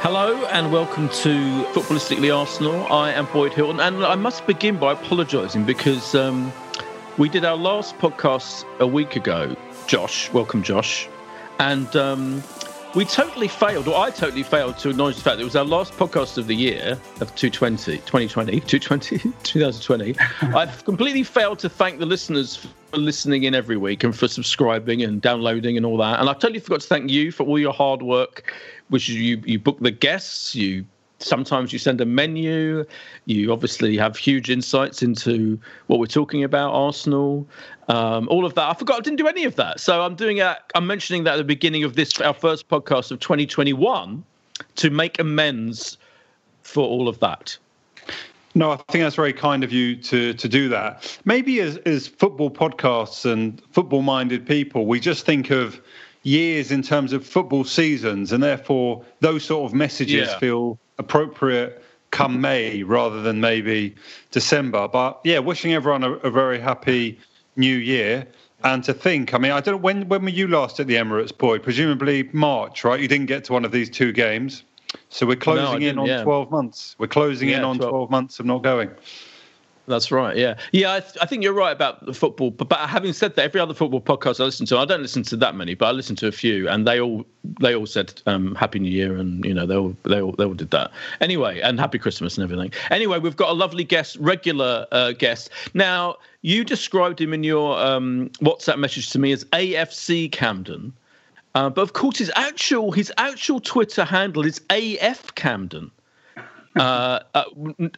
Hello and welcome to Footballistically Arsenal. I am Boyd Hilton, and I must begin by apologising because um, we did our last podcast a week ago. Josh, welcome, Josh, and um, we totally failed, or I totally failed to acknowledge the fact that it was our last podcast of the year of 220, 2020, 220, 2020. I've completely failed to thank the listeners for listening in every week and for subscribing and downloading and all that. And I totally forgot to thank you for all your hard work, which you you book the guests, you sometimes you send a menu you obviously have huge insights into what we're talking about arsenal um, all of that. I forgot i didn't do any of that. So i'm doing i'm mentioning that at the beginning of this our first podcast of 2021 to make amends for all of that no, I think that's very kind of you to to do that. Maybe as as football podcasts and football minded people, we just think of years in terms of football seasons, and therefore those sort of messages Yeah. feel appropriate come mm-hmm. May rather than maybe December. But yeah, wishing everyone a, a very happy new year. And to think, I mean, I don't know when when were you last at the Emirates, Boyd? Presumably March, right? You didn't get to one of these two games. So we're closing in on yeah. 12 months. We're closing in on 12. 12 months of not going. That's right. Yeah, yeah. I, th- I think you're right about the football. But, but having said that, every other football podcast I listen to, I don't listen to that many, but I listen to a few, and they all they all said um, Happy New Year, and you know they all they all they all did that anyway, and Happy Christmas and everything. Anyway, we've got a lovely guest, regular uh, guest. Now, you described him in your um, WhatsApp message to me as AFC Camden. Uh, but of course, his actual his actual Twitter handle is AF Camden uh, uh,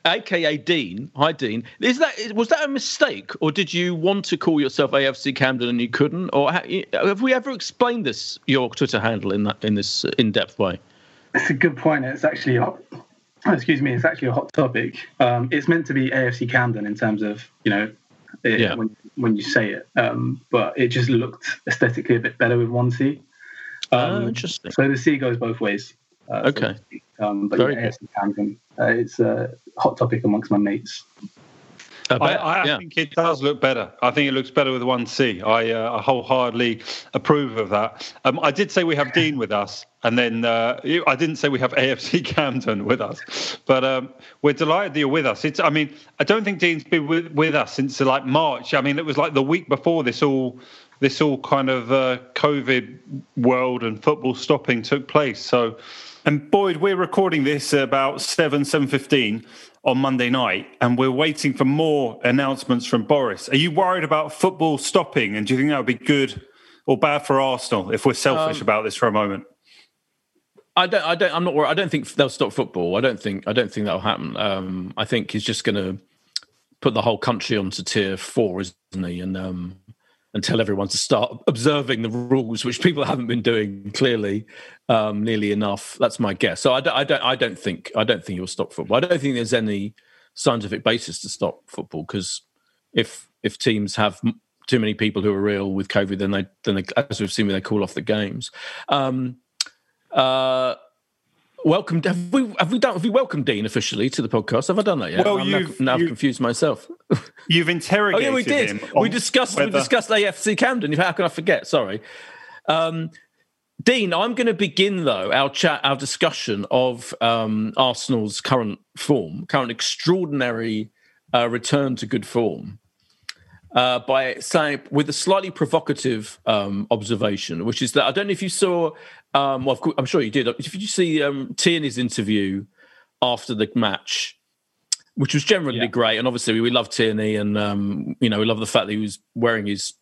aka Dean. Hi, Dean. Is that was that a mistake, or did you want to call yourself AFC Camden and you couldn't, or ha- have we ever explained this your Twitter handle in that in this in depth way? It's a good point. It's actually a excuse me. It's actually a hot topic. Um, it's meant to be AFC Camden in terms of you know it, Yeah. when when you say it, um, but it just looked aesthetically a bit better with one C. Ah, interesting. So the C goes both ways. Uh, Okay. to speak. um, but Very yeah, good. AFC Camden. Uh, it's a hot topic amongst my mates. I I, bet, I yeah. think it does look better. I think it looks better with one C. I, uh, I wholeheartedly approve of that. Um, I did say we have Dean with us, and then uh, I didn't say we have AFC Camden with us, but um, we're delighted that you're with us. It's, I mean, I don't think Dean's been with, with us since like March. I mean, it was like the week before this all this all kind of uh, COVID world and football stopping took place. So, and Boyd, we're recording this about seven seven fifteen on Monday night, and we're waiting for more announcements from Boris. Are you worried about football stopping, and do you think that would be good or bad for Arsenal if we're selfish Um, about this for a moment? I don't. I don't. I'm not worried. I don't think they'll stop football. I don't think. I don't think that'll happen. Um, I think he's just going to put the whole country onto tier four, isn't he? And um, and tell everyone to start observing the rules, which people haven't been doing clearly um, nearly enough. That's my guess. So I don't. I don't. I don't think. I don't think you'll stop football. I don't think there's any scientific basis to stop football because if if teams have too many people who are ill with COVID, then they then they, as we've seen, they call off the games. Um, Uh, welcome. Have we have we done? Have we welcomed Dean officially to the podcast? Have I done that yet? Well, I'm you've, now I've confused myself. You've interrogated. oh yeah, we did. We discussed. We whether- discussed AFC Camden. How can I forget? Sorry. Um, Dean, I'm going to begin though our chat, our discussion of um, Arsenal's current form, current extraordinary uh, return to good form, uh, by saying with a slightly provocative um, observation, which is that I don't know if you saw. Um, well, of course, I'm sure you did. If you see um, Tierney's interview after the match, which was generally Yeah. great, and obviously we, we love Tierney, and um, you know we love the fact that he was wearing his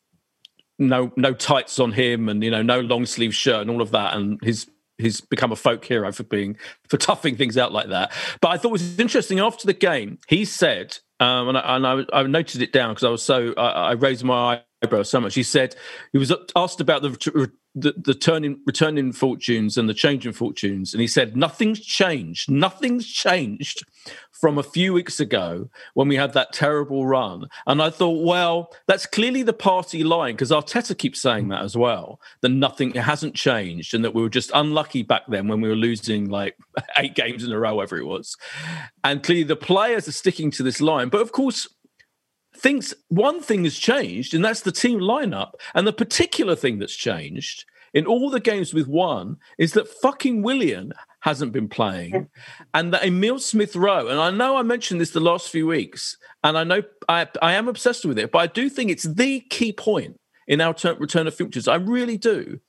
no no tights on him, and you know no long sleeve shirt and all of that, and his he's become a folk hero for being for toughing things out like that. But I thought it was interesting after the game. He said, um, and, I, and I, I noted it down because I was so I, I raised my eyebrow so much. He said he was asked about the the, the turning returning fortunes and the change in fortunes, and he said nothing's changed. Nothing's changed from a few weeks ago when we had that terrible run. And I thought, well, that's clearly the party line because Arteta keeps saying mm. that as well. That nothing hasn't changed, and that we were just unlucky back then when we were losing like eight games in a row, whatever it was. And clearly the players are sticking to this line, but of course things one thing has changed and that's the team lineup and the particular thing that's changed in all the games we've won is that fucking Willian hasn't been playing. And that Emil Smith Rowe and I know I mentioned this the last few weeks and I know I, I am obsessed with it but I do think it's the key point in our turn, return of futures. I really do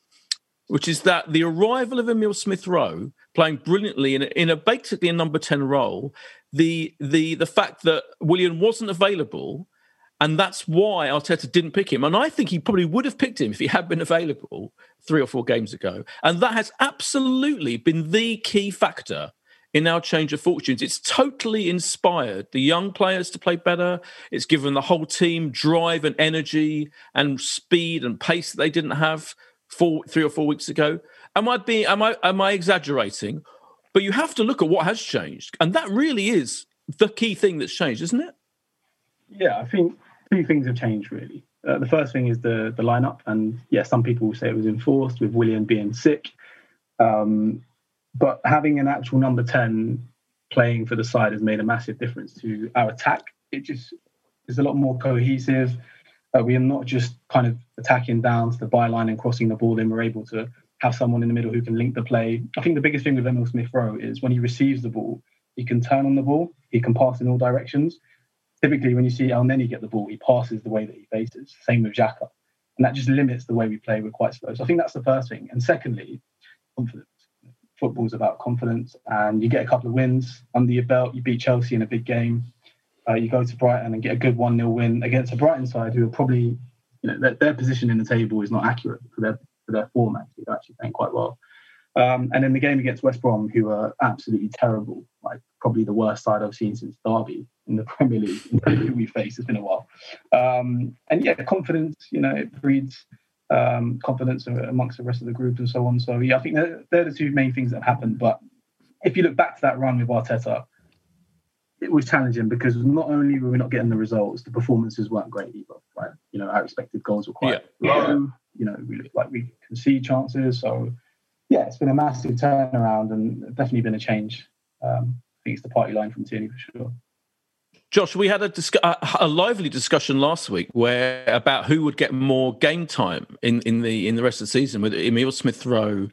which is that the arrival of Emil Smith Rowe playing brilliantly in a, in a basically a number 10 role the the the fact that Willian wasn't available and that's why Arteta didn't pick him. And I think he probably would have picked him if he had been available three or four games ago. And that has absolutely been the key factor in our change of fortunes. It's totally inspired the young players to play better. It's given the whole team drive and energy and speed and pace that they didn't have four, three or four weeks ago. Am I being am I am I exaggerating? But you have to look at what has changed. And that really is the key thing that's changed, isn't it? Yeah, I think two things have changed really. Uh, the first thing is the the lineup, and yeah, some people will say it was enforced with Willian being sick, um, but having an actual number ten playing for the side has made a massive difference to our attack. It just is a lot more cohesive. Uh, we are not just kind of attacking down to the byline and crossing the ball. in. we're able to have someone in the middle who can link the play. I think the biggest thing with Emil Smith Rowe is when he receives the ball, he can turn on the ball, he can pass in all directions typically when you see El Neni get the ball, he passes the way that he faces. Same with Xhaka. And that just limits the way we play. We're quite slow. So I think that's the first thing. And secondly, confidence. Football's about confidence. And you get a couple of wins under your belt. You beat Chelsea in a big game. Uh, you go to Brighton and get a good 1 0 win against a Brighton side who are probably, you know, their, their position in the table is not accurate for their, for their form, actually. They're actually playing quite well. Um, and in the game against West Brom, who are absolutely terrible, like probably the worst side I've seen since Derby in the Premier League who we face. It's been a while. Um, and yeah, confidence, you know, it breeds um, confidence amongst the rest of the group and so on. So yeah, I think they're, they're the two main things that have happened. But if you look back to that run with Arteta, it was challenging because not only were we not getting the results, the performances weren't great either. Right? You know, our expected goals were quite Yeah. low. You know, we looked like we concede chances. So yeah, it's been a massive turnaround and definitely been a change. Um, It's the party line from Tierney for sure. Josh, we had a, discu- a, a lively discussion last week where about who would get more game time in, in the in the rest of the season with Emil Smith Rowe,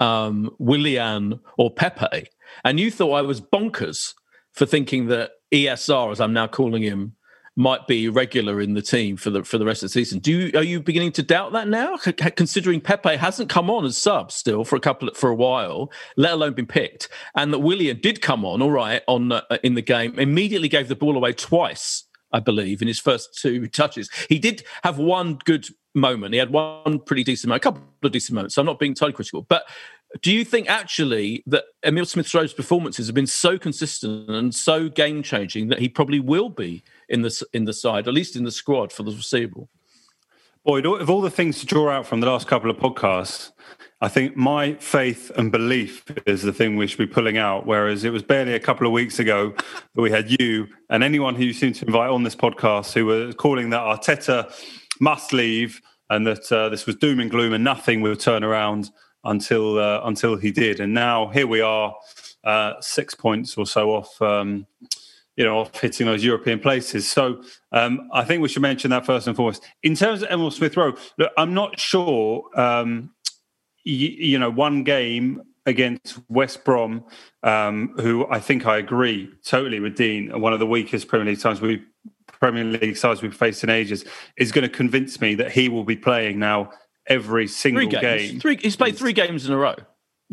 um, Willian, or Pepe. And you thought I was bonkers for thinking that ESR, as I'm now calling him, might be regular in the team for the for the rest of the season. Do you, are you beginning to doubt that now, considering Pepe hasn't come on as sub still for a couple for a while, let alone been picked, and that Willian did come on all right on uh, in the game, immediately gave the ball away twice, I believe, in his first two touches. He did have one good moment. He had one pretty decent moment, a couple of decent moments. So I'm not being totally critical, but do you think actually that Emil Smith Rowe's performances have been so consistent and so game changing that he probably will be in the in the side, at least in the squad for the foreseeable? Boyd, of all the things to draw out from the last couple of podcasts, I think my faith and belief is the thing we should be pulling out. Whereas it was barely a couple of weeks ago that we had you and anyone who you seem to invite on this podcast who were calling that Arteta must leave and that uh, this was doom and gloom and nothing would turn around until uh, until he did, and now here we are, uh, six points or so off. Um, you know, off hitting those European places. So um, I think we should mention that first and foremost. In terms of Emil Smith Rowe, look, I'm not sure. Um, you, you know, one game against West Brom, um, who I think I agree totally with Dean, one of the weakest Premier League sides we Premier League sides we've faced in ages, is going to convince me that he will be playing now every single game. Three, he's played three games in a row.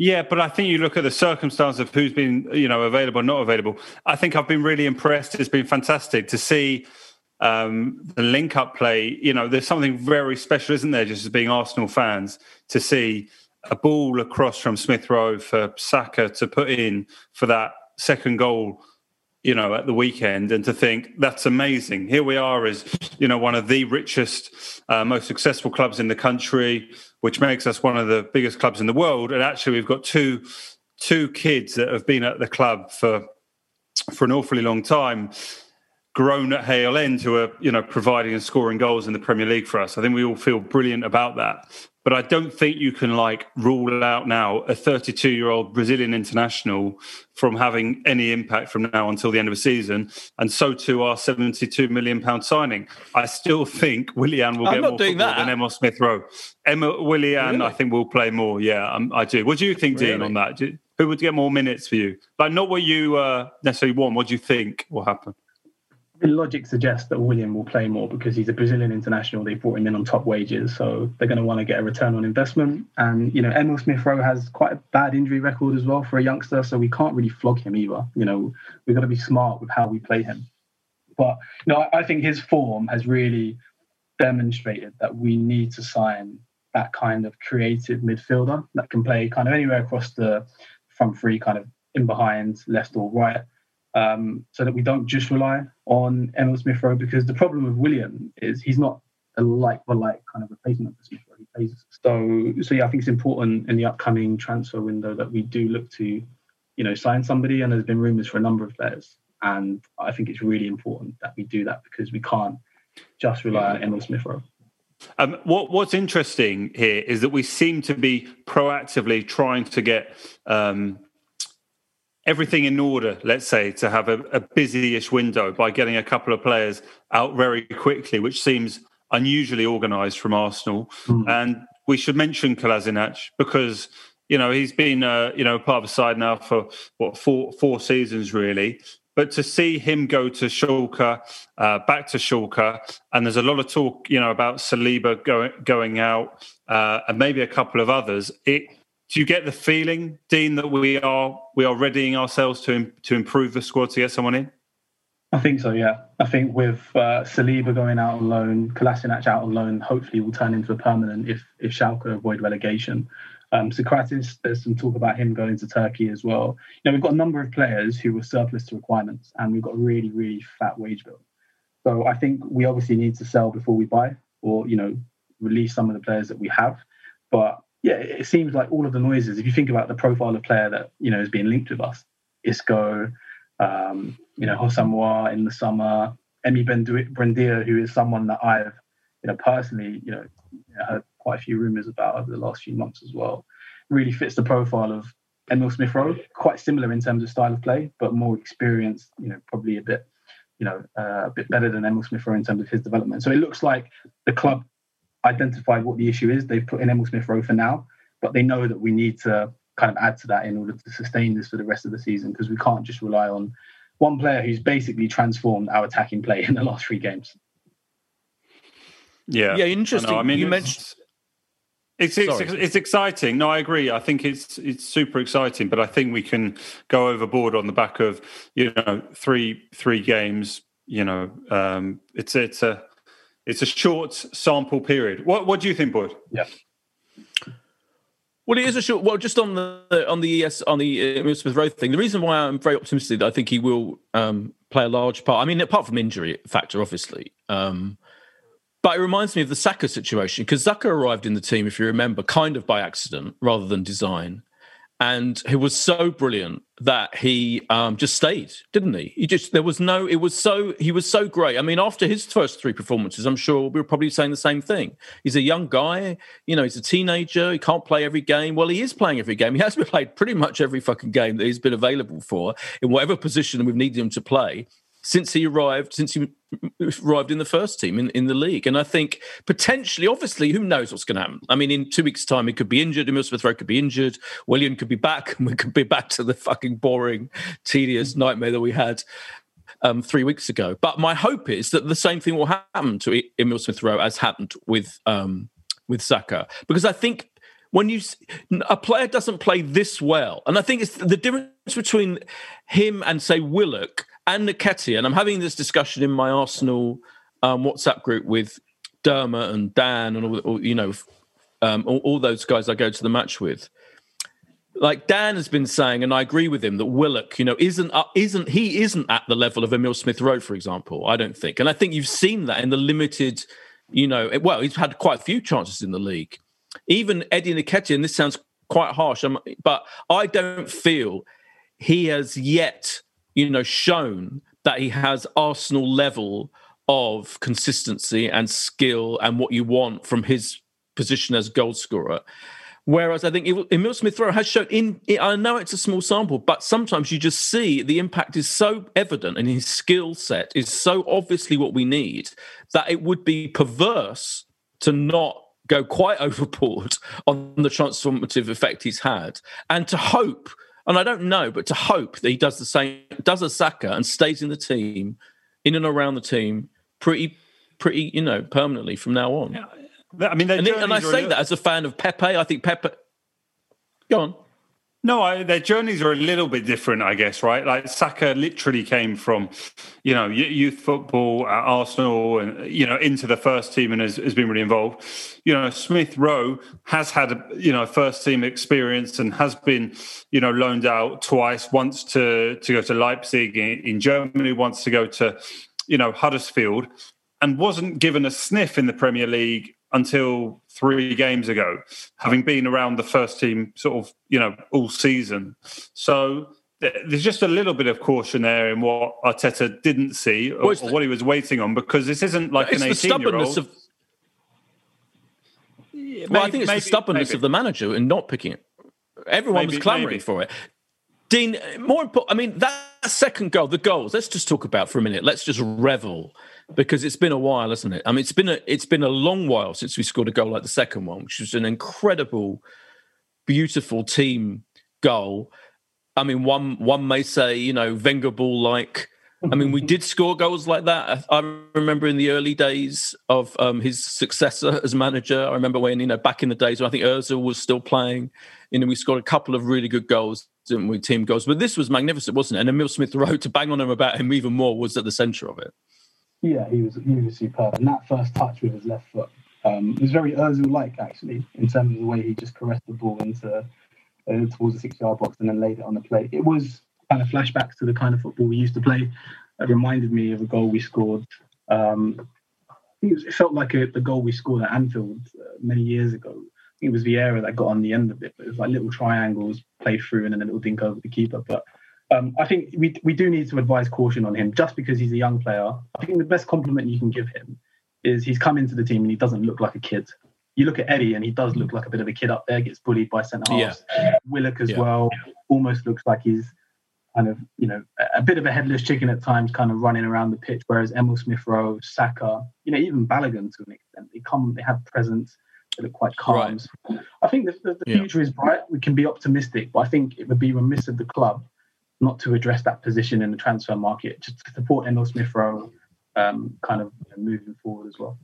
Yeah, but I think you look at the circumstance of who's been, you know, available, not available. I think I've been really impressed. It's been fantastic to see um, the link-up play. You know, there's something very special, isn't there? Just as being Arsenal fans, to see a ball across from Smith Rowe for Saka to put in for that second goal you know, at the weekend and to think that's amazing. Here we are as, you know, one of the richest, uh, most successful clubs in the country, which makes us one of the biggest clubs in the world. And actually, we've got two two kids that have been at the club for for an awfully long time, grown at Hale End, who are, you know, providing and scoring goals in the Premier League for us. I think we all feel brilliant about that but I don't think you can like rule out now a 32 year old Brazilian international from having any impact from now until the end of the season. And so too our 72 million pound signing. I still think Willian will I'm get more football that. than Emil Smith Rowe. Emma Willian, really? I think will play more. Yeah, um, I do. What do you think, really? Dean, on that? Do, who would get more minutes for you? Like not what you uh, necessarily want. What do you think will happen? Logic suggests that Willian will play more because he's a Brazilian international. They brought him in on top wages, so they're going to want to get a return on investment. And you know, Emil Smith Rowe has quite a bad injury record as well for a youngster, so we can't really flog him either. You know, we've got to be smart with how we play him. But you know, I think his form has really demonstrated that we need to sign that kind of creative midfielder that can play kind of anywhere across the front three, kind of in behind, left or right um, so that we don't just rely on Emil Smith Rowe because the problem with Willian is he's not a like for like kind of replacement for Smith Rowe. He plays so so yeah, I think it's important in the upcoming transfer window that we do look to, you know, sign somebody. And there's been rumours for a number of players, and I think it's really important that we do that because we can't just rely on Emil Smith Rowe. Um, what, what's interesting here is that we seem to be proactively trying to get um, everything in order, let's say, to have a, a busy-ish window by getting a couple of players out very quickly, which seems unusually organised from Arsenal. Mm. And we should mention Kolasinac because you know he's been uh, you know part of the side now for what four four seasons really. But to see him go to Schalke, uh, back to Schalke, and there's a lot of talk, you know, about Saliba going going out, uh, and maybe a couple of others. It do you get the feeling, Dean, that we are we are readying ourselves to to improve the squad to get someone in? I think so. Yeah, I think with uh, Saliba going out on loan, Kolasinac out on loan, hopefully will turn into a permanent if if Schalke avoid relegation. Um, Sokratis, there's some talk about him going to Turkey as well. You know, we've got a number of players who were surplus to requirements, and we've got a really, really fat wage bill. So I think we obviously need to sell before we buy, or you know, release some of the players that we have. But yeah, it seems like all of the noises. If you think about the profile of player that you know is being linked with us, Isco, um, you know, Houssem Aouar in the summer, Emi Buendia, who is someone that I've you know personally you know heard quite a few rumours about over the last few months as well, really fits the profile of Emil Smith Rowe. Quite similar in terms of style of play, but more experienced. You know, probably a bit you know uh, a bit better than Emil Smith Rowe in terms of his development. So it looks like the club identified what the issue is. They've put in Emil Smith Rowe for now, but they know that we need to kind of add to that in order to sustain this for the rest of the season because we can't just rely on one player who's basically transformed our attacking play in the last three games. Yeah, yeah, interesting. I, I mean, you mentioned. It's, it's, it's exciting. No, I agree. I think it's it's super exciting, but I think we can go overboard on the back of you know three three games. You know, um, it's it's a it's a short sample period. What what do you think, Boyd? Yeah. Well, it is a short. Well, just on the on the ES on the uh, Smith Rowe thing. The reason why I'm very optimistic that I think he will um, play a large part. I mean, apart from injury factor, obviously. Um, but it reminds me of the Saka situation because Saka arrived in the team, if you remember, kind of by accident rather than design. And he was so brilliant that he um, just stayed, didn't he? He just there was no. It was so he was so great. I mean, after his first three performances, I'm sure we were probably saying the same thing. He's a young guy, you know. He's a teenager. He can't play every game. Well, he is playing every game. He has been played pretty much every fucking game that he's been available for in whatever position we've needed him to play since he arrived, since he arrived in the first team in, in the league. And I think potentially, obviously, who knows what's going to happen? I mean, in two weeks' time, he could be injured. Emil Smith Rowe could be injured. Willian could be back, and we could be back to the fucking boring, tedious nightmare that we had um, three weeks ago. But my hope is that the same thing will happen to Emil Smith Rowe as happened with um, with Saka, because I think when you a player doesn't play this well, and I think it's the difference between him and say Willock and Nketiah, and I'm having this discussion in my Arsenal um, WhatsApp group with Dermot and Dan and all, all you know, um, all, all, those guys I go to the match with. Like Dan has been saying, and I agree with him that Willock, you know, isn't uh, isn't he isn't at the level of Emil Smith Rowe, for example. I don't think, and I think you've seen that in the limited, you know, well, he's had quite a few chances in the league. Even Eddie Nketiah, and this sounds quite harsh, but I don't feel he has yet you know, shown that he has Arsenal level of consistency and skill and what you want from his position as goal scorer. Whereas I think Emil Smith Rowe has shown in, I know it's a small sample, but sometimes you just see the impact is so evident and his skill set is so obviously what we need that it would be perverse to not go quite overboard on the transformative effect he's had and to hope and I don't know, but to hope that he does the same, does a Saka and stays in the team, in and around the team, pretty, pretty, you know, permanently from now on. Yeah. I mean, and, and I say that as a fan of Pepe. I think Pepe. Go on. No, I, their journeys are a little bit different, I guess, right? Like Saka literally came from, you know, youth football at Arsenal and, you know, into the first team and has, has been really involved. You know, Smith Rowe has had, a, you know, first team experience and has been, you know, loaned out twice, once to, to go to Leipzig in, in Germany, once to go to, you know, Huddersfield and wasn't given a sniff in the Premier League until three games ago, having been around the first team sort of, you know, all season. So there's just a little bit of caution there in what Arteta didn't see or, or what he was waiting on because this isn't like an 18 year old. Of, yeah, well, I think it's maybe, the stubbornness maybe. of the manager in not picking it. Everyone maybe, was clamouring for it. Dean, more important, I mean, that second goal, the goals, let's just talk about for a minute. Let's just revel because it's been a while, hasn't it? I mean, it's been a it's been a long while since we scored a goal like the second one, which was an incredible, beautiful team goal. I mean, one one may say, you know, Wenger ball like. I mean, we did score goals like that. I remember in the early days of um, his successor as manager. I remember when you know back in the days when I think Özil was still playing. You know, we scored a couple of really good goals, didn't we? Team goals, but this was magnificent, wasn't it? And Emil Smith Rowe to bang on him about him even more was at the centre of it. Yeah, he was he was superb, and that first touch with his left foot um, was very Özil-like actually in terms of the way he just caressed the ball into uh, towards the six-yard box and then laid it on the plate. It was kind of flashbacks to the kind of football we used to play. It reminded me of a goal we scored. Um, it, was, it, felt like a, the goal we scored at Anfield uh, many years ago. it was Vieira that got on the end of it, but it was like little triangles played through and then a little dink over the keeper. But um, I think we we do need to advise caution on him just because he's a young player. I think the best compliment you can give him is he's come into the team and he doesn't look like a kid. You look at Eddie and he does look like a bit of a kid up there, gets bullied by centre halves. Yeah. Willock as yeah. well almost looks like he's kind of, you know, a bit of a headless chicken at times, kind of running around the pitch. Whereas Emil Smith Rowe, Saka, you know, even Balogun to an extent, they come, they have presence, they look quite calm. Right. I think the, the, the yeah. future is bright. We can be optimistic, but I think it would be remiss of the club not to address that position in the transfer market, just to support Emil Smith Rowe um, kind of you know, moving forward as well.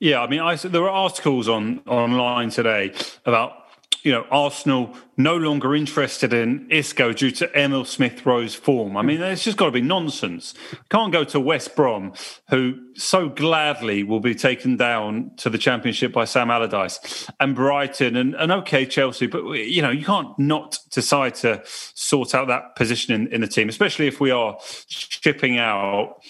Yeah, I mean, I, there were articles on online today about you know, Arsenal no longer interested in Isco due to Emil Smith Rowe's form. I mean, it's just got to be nonsense. Can't go to West Brom, who so gladly will be taken down to the Championship by Sam Allardyce, and Brighton, and, and okay, Chelsea, but you know, you can't not decide to sort out that position in, in the team, especially if we are shipping out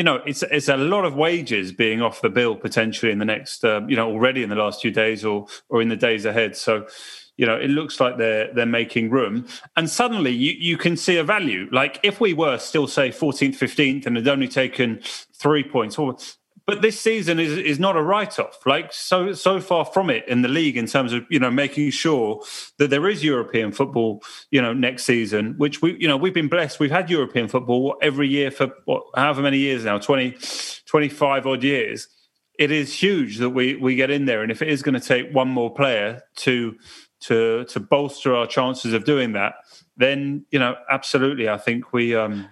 you know, it's it's a lot of wages being off the bill potentially in the next, uh, you know, already in the last few days or or in the days ahead. So, you know, it looks like they're they're making room, and suddenly you you can see a value. Like if we were still say 14th, 15th, and had only taken three points, or but this season is is not a write off. Like so so far from it in the league in terms of you know making sure that there is European football you know next season, which we you know we've been blessed. We've had European football every year for what however many years now 20, 25 odd years. It is huge that we we get in there, and if it is going to take one more player to to to bolster our chances of doing that, then you know absolutely, I think we um,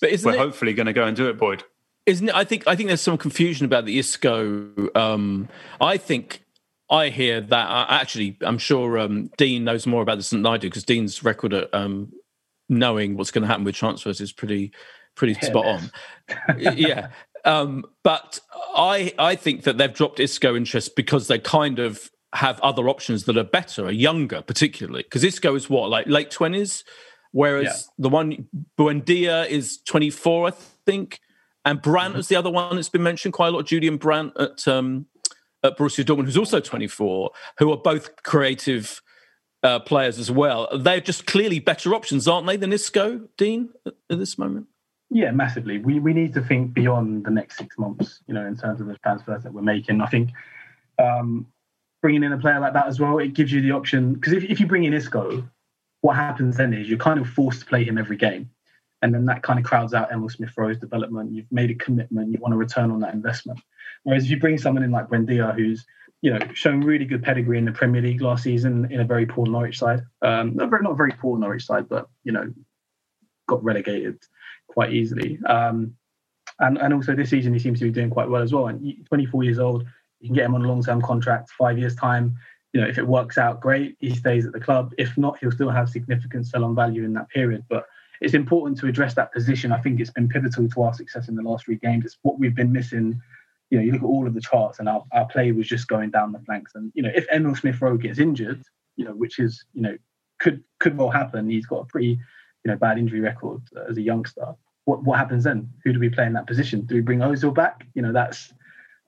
but we're it, hopefully going to go and do it, Boyd isn't it, I think I think there's some confusion about the Isco. Um, I think I hear that uh, actually I'm sure um, Dean knows more about this than I do because Dean's record at um, knowing what's going to happen with transfers is pretty pretty yeah, spot on. yeah. Um, but I I think that they've dropped Isco interest because they kind of have other options that are better, are younger, particularly because Isco is what like late twenties, whereas yeah. the one Buendia is twenty four, I think. And Brandt is the other one that's been mentioned quite a lot. Julian Brandt at um, at Borussia Dortmund, who's also 24, who are both creative uh, players as well. They're just clearly better options, aren't they, than Isco, Dean, at, at, this moment? Yeah, massively. We we need to think beyond the next six months, you know, in terms of the transfers that we're making. I think um, bringing in a player like that as well, it gives you the option because if, if you bring in Isco, what happens then is you're kind of forced to play him every game and then that kind of crowds out Emil Smith Rowe's development. You've made a commitment, you want to return on that investment. Whereas if you bring someone in like Buendia, who's you know shown really good pedigree in the Premier League last season in a very poor Norwich side, um, not very not very poor Norwich side, but you know got relegated quite easily. Um, and and also this season he seems to be doing quite well as well. And 24 years old, you can get him on a long term contract, five years time. You know, if it works out, great. He stays at the club. If not, he'll still have significant sell on value in that period. But it's important to address that position. I think it's been pivotal to our success in the last three games. It's what we've been missing. You know, you look at all of the charts, and our, our play was just going down the flanks. And you know, if Emil Smith Rowe gets injured, you know, which is you know could could well happen. He's got a pretty you know bad injury record as a youngster. What what happens then? Who do we play in that position? Do we bring Ozil back? You know, that's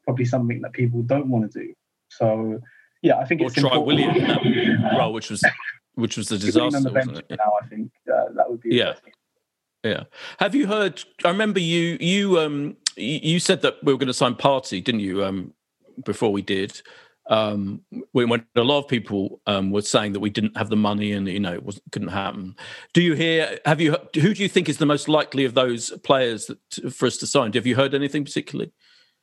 probably something that people don't want to do. So yeah, I think or it's try Willian in that role, which was which was the disaster. On the bench now, I think uh, that would be yeah. Yeah. Have you heard? I remember you you um you said that we were going to sign Partey, didn't you? Um, before we did, um, when, a lot of people um were saying that we didn't have the money and you know it wasn't couldn't happen. Do you hear? Have you? Who do you think is the most likely of those players that, for us to sign? Have you heard anything particularly?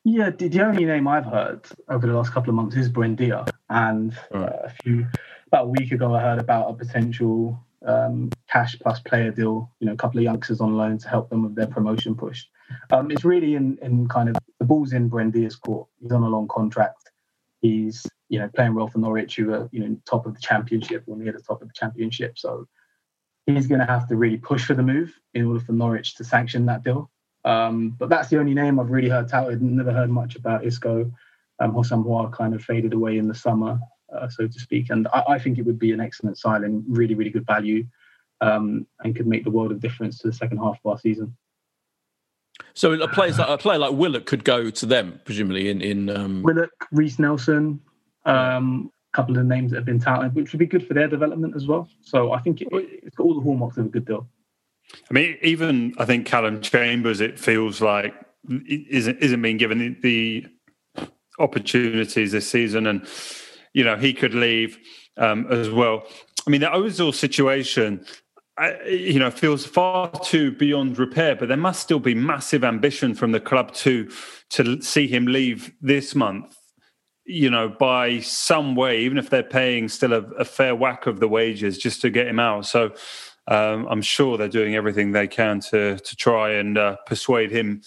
Yeah, the, the only name I've heard over the last couple of months is Buendia, and right. uh, a few about a week ago I heard about a potential um, cash plus player deal, you know, a couple of youngsters on loan to help them with their promotion push. Um, it's really in, in kind of the ball's in Buendia's court. He's on a long contract. He's, you know, playing well for Norwich, who are, you know, top of the championship or near the top of the championship. So he's going to have to really push for the move in order for Norwich to sanction that deal. Um, but that's the only name I've really heard touted. Never heard much about Isco. Um, Hosam kind of faded away in the summer uh, so to speak. And I, I, think it would be an excellent signing, really, really good value, um, and could make the world of difference to the second half of our season. So a player like a player like Willock could go to them, presumably in in um... Willock, Reiss Nelson, um, a couple of names that have been touted, which would be good for their development as well. So I think it, it's got all the hallmarks of a good deal. I mean, even I think Calum Chambers, it feels like isn't isn't being given the opportunities this season, and you know, he could leave um, as well. I mean, the Ozil situation, I, you know, feels far too beyond repair. But there must still be massive ambition from the club to to see him leave this month. You know, by some way, even if they're paying still a, a fair whack of the wages just to get him out. So um, I'm sure they're doing everything they can to to try and uh, persuade him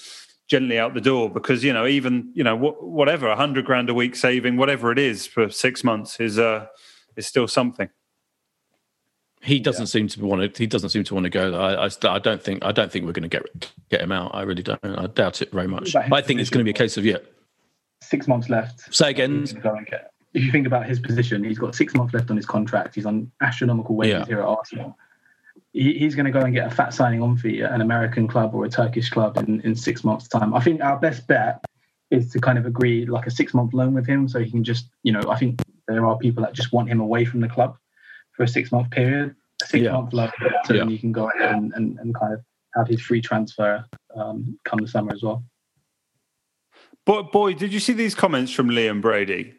gently out the door because you know even you know whatever a hundred grand a week saving whatever it is for six months is uh is still something. He doesn't yeah. seem to want to he doesn't seem to want to go I, I, I don't think i don't think we're going to get get him out. I really don't. I doubt it very much. I think it's going to be a case of yeah. Six months left. Say again. If you think about his position he's got six months left on his contract. He's on astronomical wages yeah. here at arsenal he, he's going to go and get a fat signing on fee at an American club or a Turkish club in, in six months' time. I think our best bet is to kind of agree like a six month loan with him so he can just, you know, I think there are people that just want him away from the club. for a six month period, a six Yeah. month loan, so then you can go ahead and, and, and kind of have his free transfer um, come the summer as well. Boy, boy, did you see these comments from Liam Brady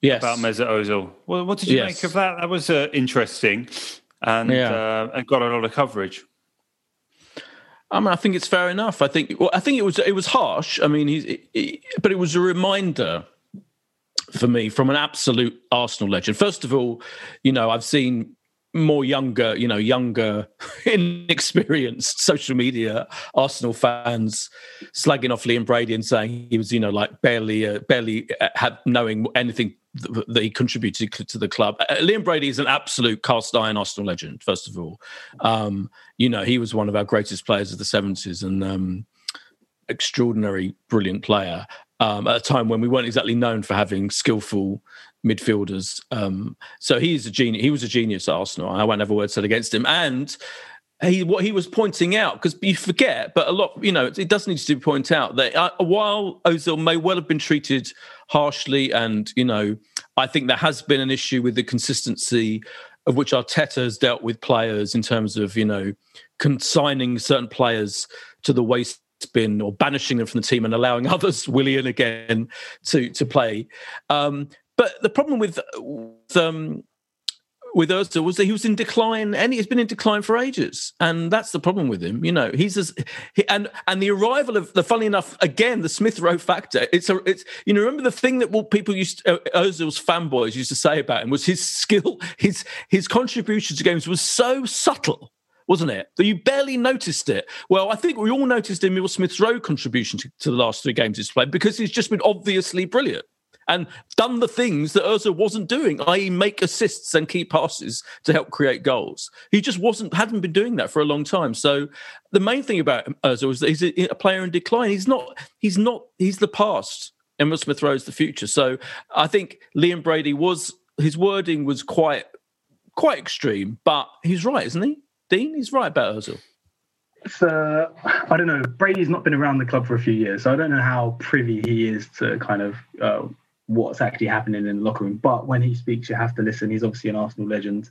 Yes. about Mesut Ozil? Well, what did you Yes. make of that? That was uh, interesting, and Yeah. uh, and got a lot of coverage. I mean, I think it's fair enough. I think. Well, I think it was. It was harsh. I mean, he's. He, but it was a reminder for me from an absolute Arsenal legend. First of all, you know, I've seen more younger, you know, younger, inexperienced social media Arsenal fans slagging off Liam Brady and saying he was, you know, like barely, uh, barely uh, had knowing anything th- that he contributed to the club. Liam Brady is an absolute cast iron Arsenal legend. First of all, um, you know, he was one of our greatest players of the seventies and um, extraordinary, brilliant player. Um, at a time when we weren't exactly known for having skillful midfielders, um, so he's a genius. He was a genius at Arsenal. I won't have a word said against him. And he what he was pointing out because you forget, but a lot, you know, it, does need to be point out that uh, while Ozil may well have been treated harshly, and you know, I think there has been an issue with the consistency of which Arteta has dealt with players in terms of you know consigning certain players to the waste bin or banishing them from the team and allowing others, Willian again, to to play. Um, but the problem with, with um, with Özil was that he was in decline, and he's been in decline for ages, and that's the problem with him. You know, he's as he, and and the arrival of the funny enough again the Smith Rowe factor. It's a it's you know remember the thing that people used to, uh, Özil's fanboys used to say about him was his skill, his his contribution to games was so subtle. Wasn't it that you barely noticed it? Well, I think we all noticed Emil Smith Rowe contribution to, to the last three games he's played because he's just been obviously brilliant and done the things that Özil wasn't doing, i.e., make assists and key passes to help create goals. He just wasn't hadn't been doing that for a long time. So the main thing about Özil was that he's a, a player in decline. He's not. He's not. He's the past. Emil Smith Rowe's the future. So I think Liam Brady was his wording was quite quite extreme, but he's right, isn't he? Dean, he's right about Ozil. Uh, I don't know. Brady's not been around the club for a few years, so I don't know how privy he is to kind of uh, what's actually happening in the locker room. But when he speaks, you have to listen. He's obviously an Arsenal legend.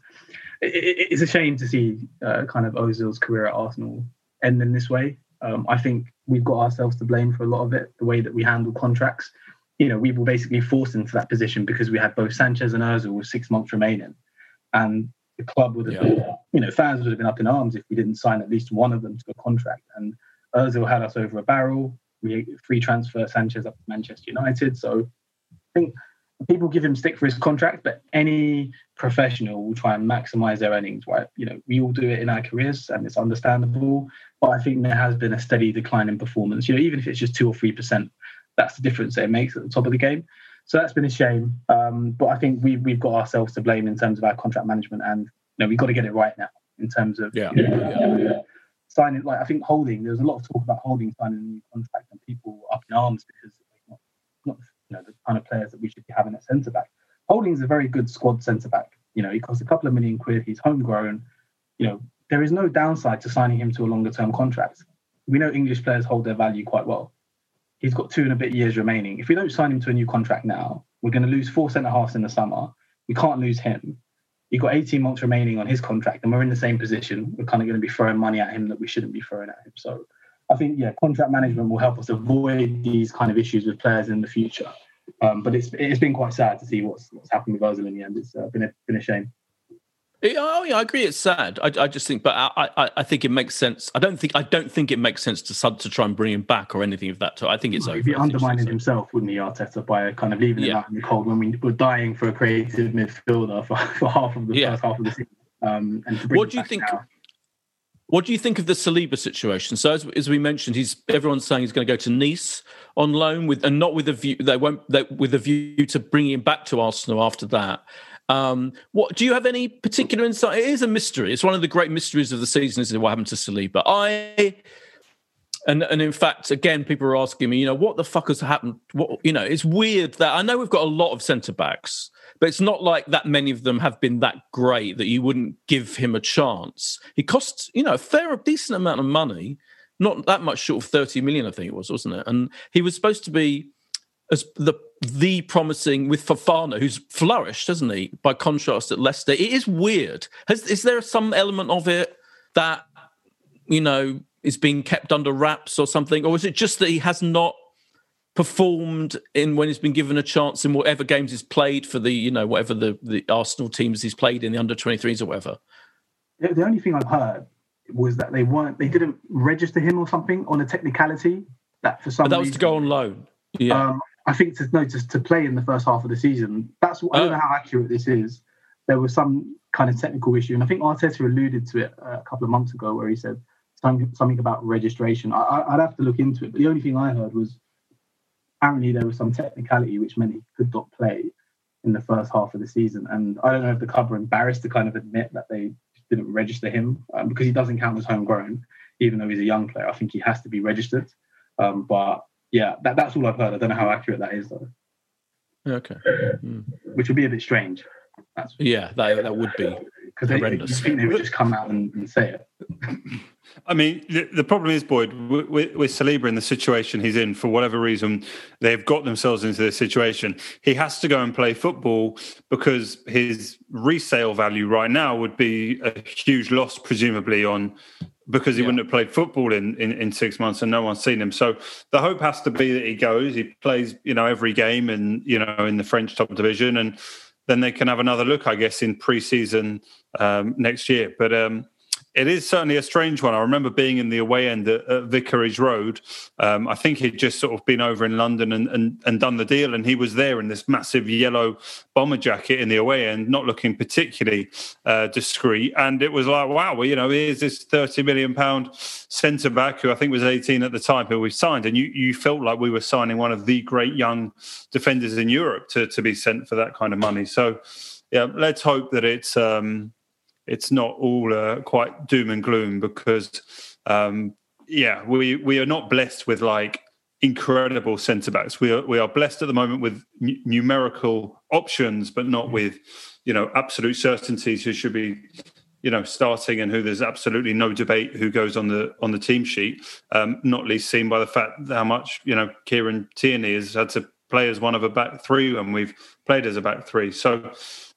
It, it, it's a shame to see uh, kind of Ozil's career at Arsenal end in this way. Um, I think we've got ourselves to blame for a lot of it, the way that we handle contracts. You know, we were basically forced into that position because we had both Sanchez and Ozil with six months remaining, and the club would have, Yeah. been, you know, fans would have been up in arms if we didn't sign at least one of them to a contract. And Ozil had us over a barrel. We free transfer Sanchez up to Manchester United. So think people give him stick for his contract, but any professional will try and maximize their earnings. Right? You know, we all do it in our careers, and it's understandable. But I think there has been a steady decline in performance. You know, even if it's just two or three percent, that's the difference that it makes at the top of the game. So that's been a shame. Um, but I think we've we've got ourselves to blame in terms of our contract management, and you know, we've got to get it right now in terms of Yeah. you know, signing. Like I think holding. There was a lot of talk about holding signing a new contract, and people up in arms because it's not, not you know the kind of players that we should be having at centre back. Holding's is a very good squad centre back. You know, he costs a couple of million quid. He's homegrown. You know, there is no downside to signing him to a longer term contract. We know English players hold their value quite well. He's got two and a bit years remaining. If we don't sign him to a new contract now, we're going to lose four centre halves in the summer. We can't lose him. You've got 18 months remaining on his contract, and we're in the same position. We're kind of going to be throwing money at him that we shouldn't be throwing at him. So I think, yeah, contract management will help us avoid these kind of issues with players in the future. Um, but it's it's been quite sad to see what's what's happened with Ozil in the end. It's uh, been a been a shame. Yeah, Oh yeah, I agree. It's sad. I, I just think, but I, I, I think it makes sense. I don't think I don't think it makes sense to sud- to try and bring him back or anything of that. Sort. I think it's over. He'd be I think it's undermining himself, wouldn't he, Arteta, by kind of leaving him out in the cold when we were dying for a creative midfielder for, for half of the Yeah. first half of the season. Um, and to bring What do you think- now- What do you think of the Saliba situation? So as, as we mentioned, he's everyone's saying he's going to go to Nice on loan with and not with a view they won't they, with a view to bringing him back to Arsenal after that. Um, what do you have any particular insight? It is a mystery. It's one of the great mysteries of the season. Is what happened to Saliba? I and and in fact, again, people are asking me, you know, what the fuck has happened? What you know, it's weird that I know we've got a lot of centre backs, but it's not like that many of them have been that great that you wouldn't give him a chance. He costs, you know, a fair, a decent amount of money, not that much short of thirty million, I think it was, wasn't it? And he was supposed to be as the the promising with Fofana, who's flourished, hasn't he? By contrast, at Leicester, it is weird. Has, is there some element of it that you know is being kept under wraps or something, or is it just that he has not performed in when he's been given a chance in whatever games he's played for the you know whatever the the Arsenal teams he's played in the under 23s or whatever? The, the only thing I've heard was that they weren't they didn't register him or something on a technicality that for some But that was reason, to go on loan. Yeah. Um, I think to notice to play in the first half of the season. That's what, I don't Oh. know how accurate this is. There was some kind of technical issue, and I think Arteta alluded to it uh, a couple of months ago, where he said something, something about registration. I, I, I'd have to look into it, but the only thing I heard was apparently there was some technicality which meant he could not play in the first half of the season. And I don't know if the club were embarrassed to kind of admit that they didn't register him um, because he doesn't count as homegrown, even though he's a young player. I think he has to be registered. Um, but yeah, that, that's all I've heard. I don't know how accurate that is though, okay. Mm. which would be a bit strange. That's Yeah, that that would be. because they, you think they would just come out and, and say it. I mean, the, the problem is, Boyd, with, with with Saliba in the situation he's in, for whatever reason, they've got themselves into this situation. He has to go and play football because his resale value right now would be a huge loss, presumably, on because he Yeah. wouldn't have played football in, in, in six months and no one's seen him. So the hope has to be that he goes, he plays, you know, every game and, you know, in the French top division and then they can have another look, I guess, in pre-season um, next year. But um, it is certainly a strange one. I remember being in the away end at, at Vicarage Road. Um, I think he'd just sort of been over in London and, and, and done the deal, and he was there in this massive yellow bomber jacket in the away end, not looking particularly uh, discreet. And it was like, wow, well, you know, here's this thirty million pound centre back who I think was eighteen at the time who we signed, and you you felt like we were signing one of the great young defenders in Europe to to be sent for that kind of money. So yeah, let's hope that it's. Um, it's not all uh, quite doom and gloom because um, yeah we we are not blessed with like incredible centre backs we are we are blessed at the moment with n- numerical options but not with you know absolute certainties who should be you know starting and who there's absolutely no debate who goes on the on the team sheet um, not least seen by the fact how much you know Kieran Tierney has had to play as one of a back three and we've played as a back three. So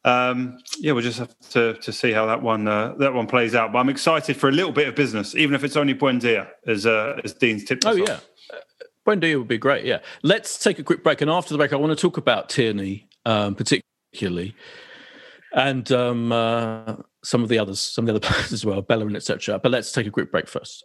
um, yeah, we'll just have to, to see how that one uh, that one plays out. But I'm excited for a little bit of business, even if it's only Buendia, as uh, as Dean's tip. Oh yeah. Uh, Buendia would be great. Yeah. Let's take a quick break, and after the break, I want to talk about Tierney um, particularly, and um, uh, some of the others, some of the other players as well, Bellerin, etc. But let's take a quick break first.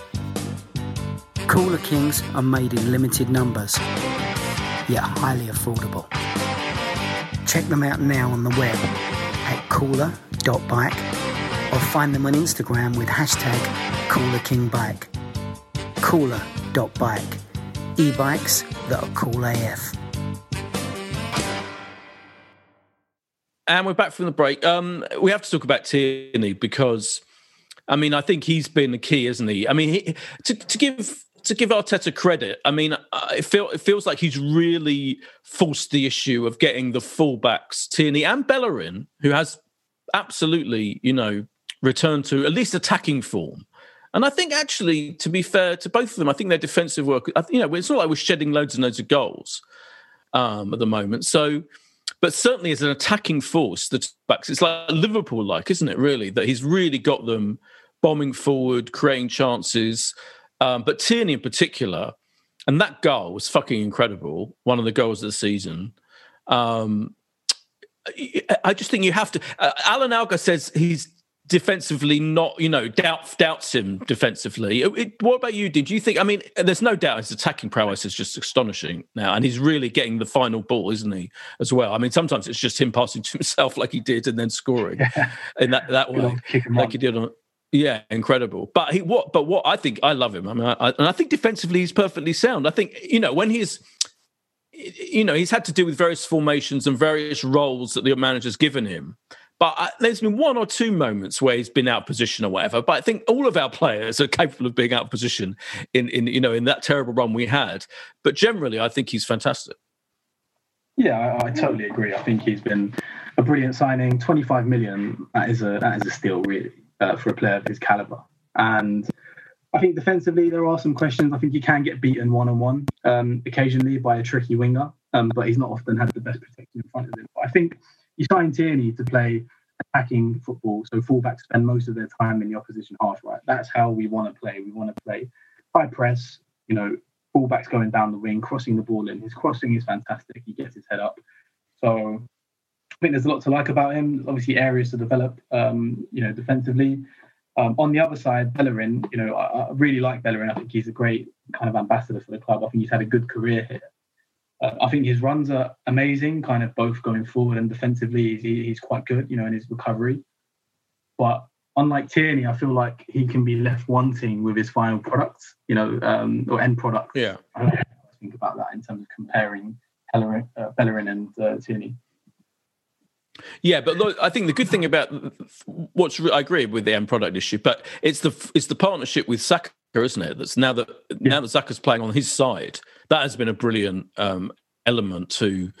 Cooler Kings are made in limited numbers, yet highly affordable. Check them out now on the web at cooler.bike or find them on Instagram with hashtag coolerkingbike. Cooler.bike. E-bikes that are cool AF. And we're back from the break. Um, we have to talk about Tierney because, I mean, I think he's been the key, isn't he? I mean, he, to, to give to give Arteta credit, I mean, uh, it, feel, it feels like he's really forced the issue of getting the fullbacks, Tierney and Bellerin, who has absolutely, you know, returned to at least attacking form. And I think actually, to be fair to both of them, I think their defensive work, you know, it's not like we're shedding loads and loads of goals um, at the moment. So, but certainly as an attacking force, the backs, it's like Liverpool like, isn't it, really? That he's really got them bombing forward, creating chances. Um, but Tierney in particular, and that goal was fucking incredible. One of the goals of the season. Um, I- just think you have to. Uh, Alan Alga says he's defensively not you know doubt doubts him defensively it, what about you did you think i mean there's no doubt his attacking prowess is just astonishing now and he's really getting the final ball isn't he as well i mean sometimes it's just him passing to himself like he did and then scoring in that that way like he did on yeah, incredible. But he what? But what I think I love him. I mean, I, I, and I think defensively he's perfectly sound. I think you know when he's, you know, he's had to deal with various formations and various roles that the manager's given him. But I, there's been one or two moments where he's been out of position or whatever. But I think all of our players are capable of being out of position in, in you know in that terrible run we had. But generally, I think he's fantastic. Yeah, I, I totally agree. I think he's been a brilliant signing. 25 million. That is a that is a steal, really uh, for a player of his caliber. And I think defensively there are some questions. I think he can get beaten one on one occasionally by a tricky winger, um, but he's not often had the best protection in front of him. But I think you sign Tierney to play attacking football, so fullbacks spend most of their time in the opposition half. Right, that's how we want to play. We want to play high press. You know, fullbacks going down the wing, crossing the ball in. His crossing is fantastic. He gets his head up. So think there's a lot to like about him. Obviously, areas to develop. Um, you know, defensively. Um, on the other side, Bellerin. You know, I, I, really like Bellerin. I think he's a great kind of ambassador for the club. I think he's had a good career here. Uh, I think his runs are amazing, kind of both going forward and defensively. He's, he's quite good, you know, in his recovery. But unlike Tierney, I feel like he can be left wanting with his final product, you know, um, or end product. Yeah. I think about that in terms of comparing Bellerin, uh, Bellerin and uh, Tierney. Yeah, but look, I think the good thing about what's I agree with the end product issue, but it's the it's the partnership with Saka, isn't it? That's now that yeah. now that Saka's playing on his side, that has been a brilliant um, element to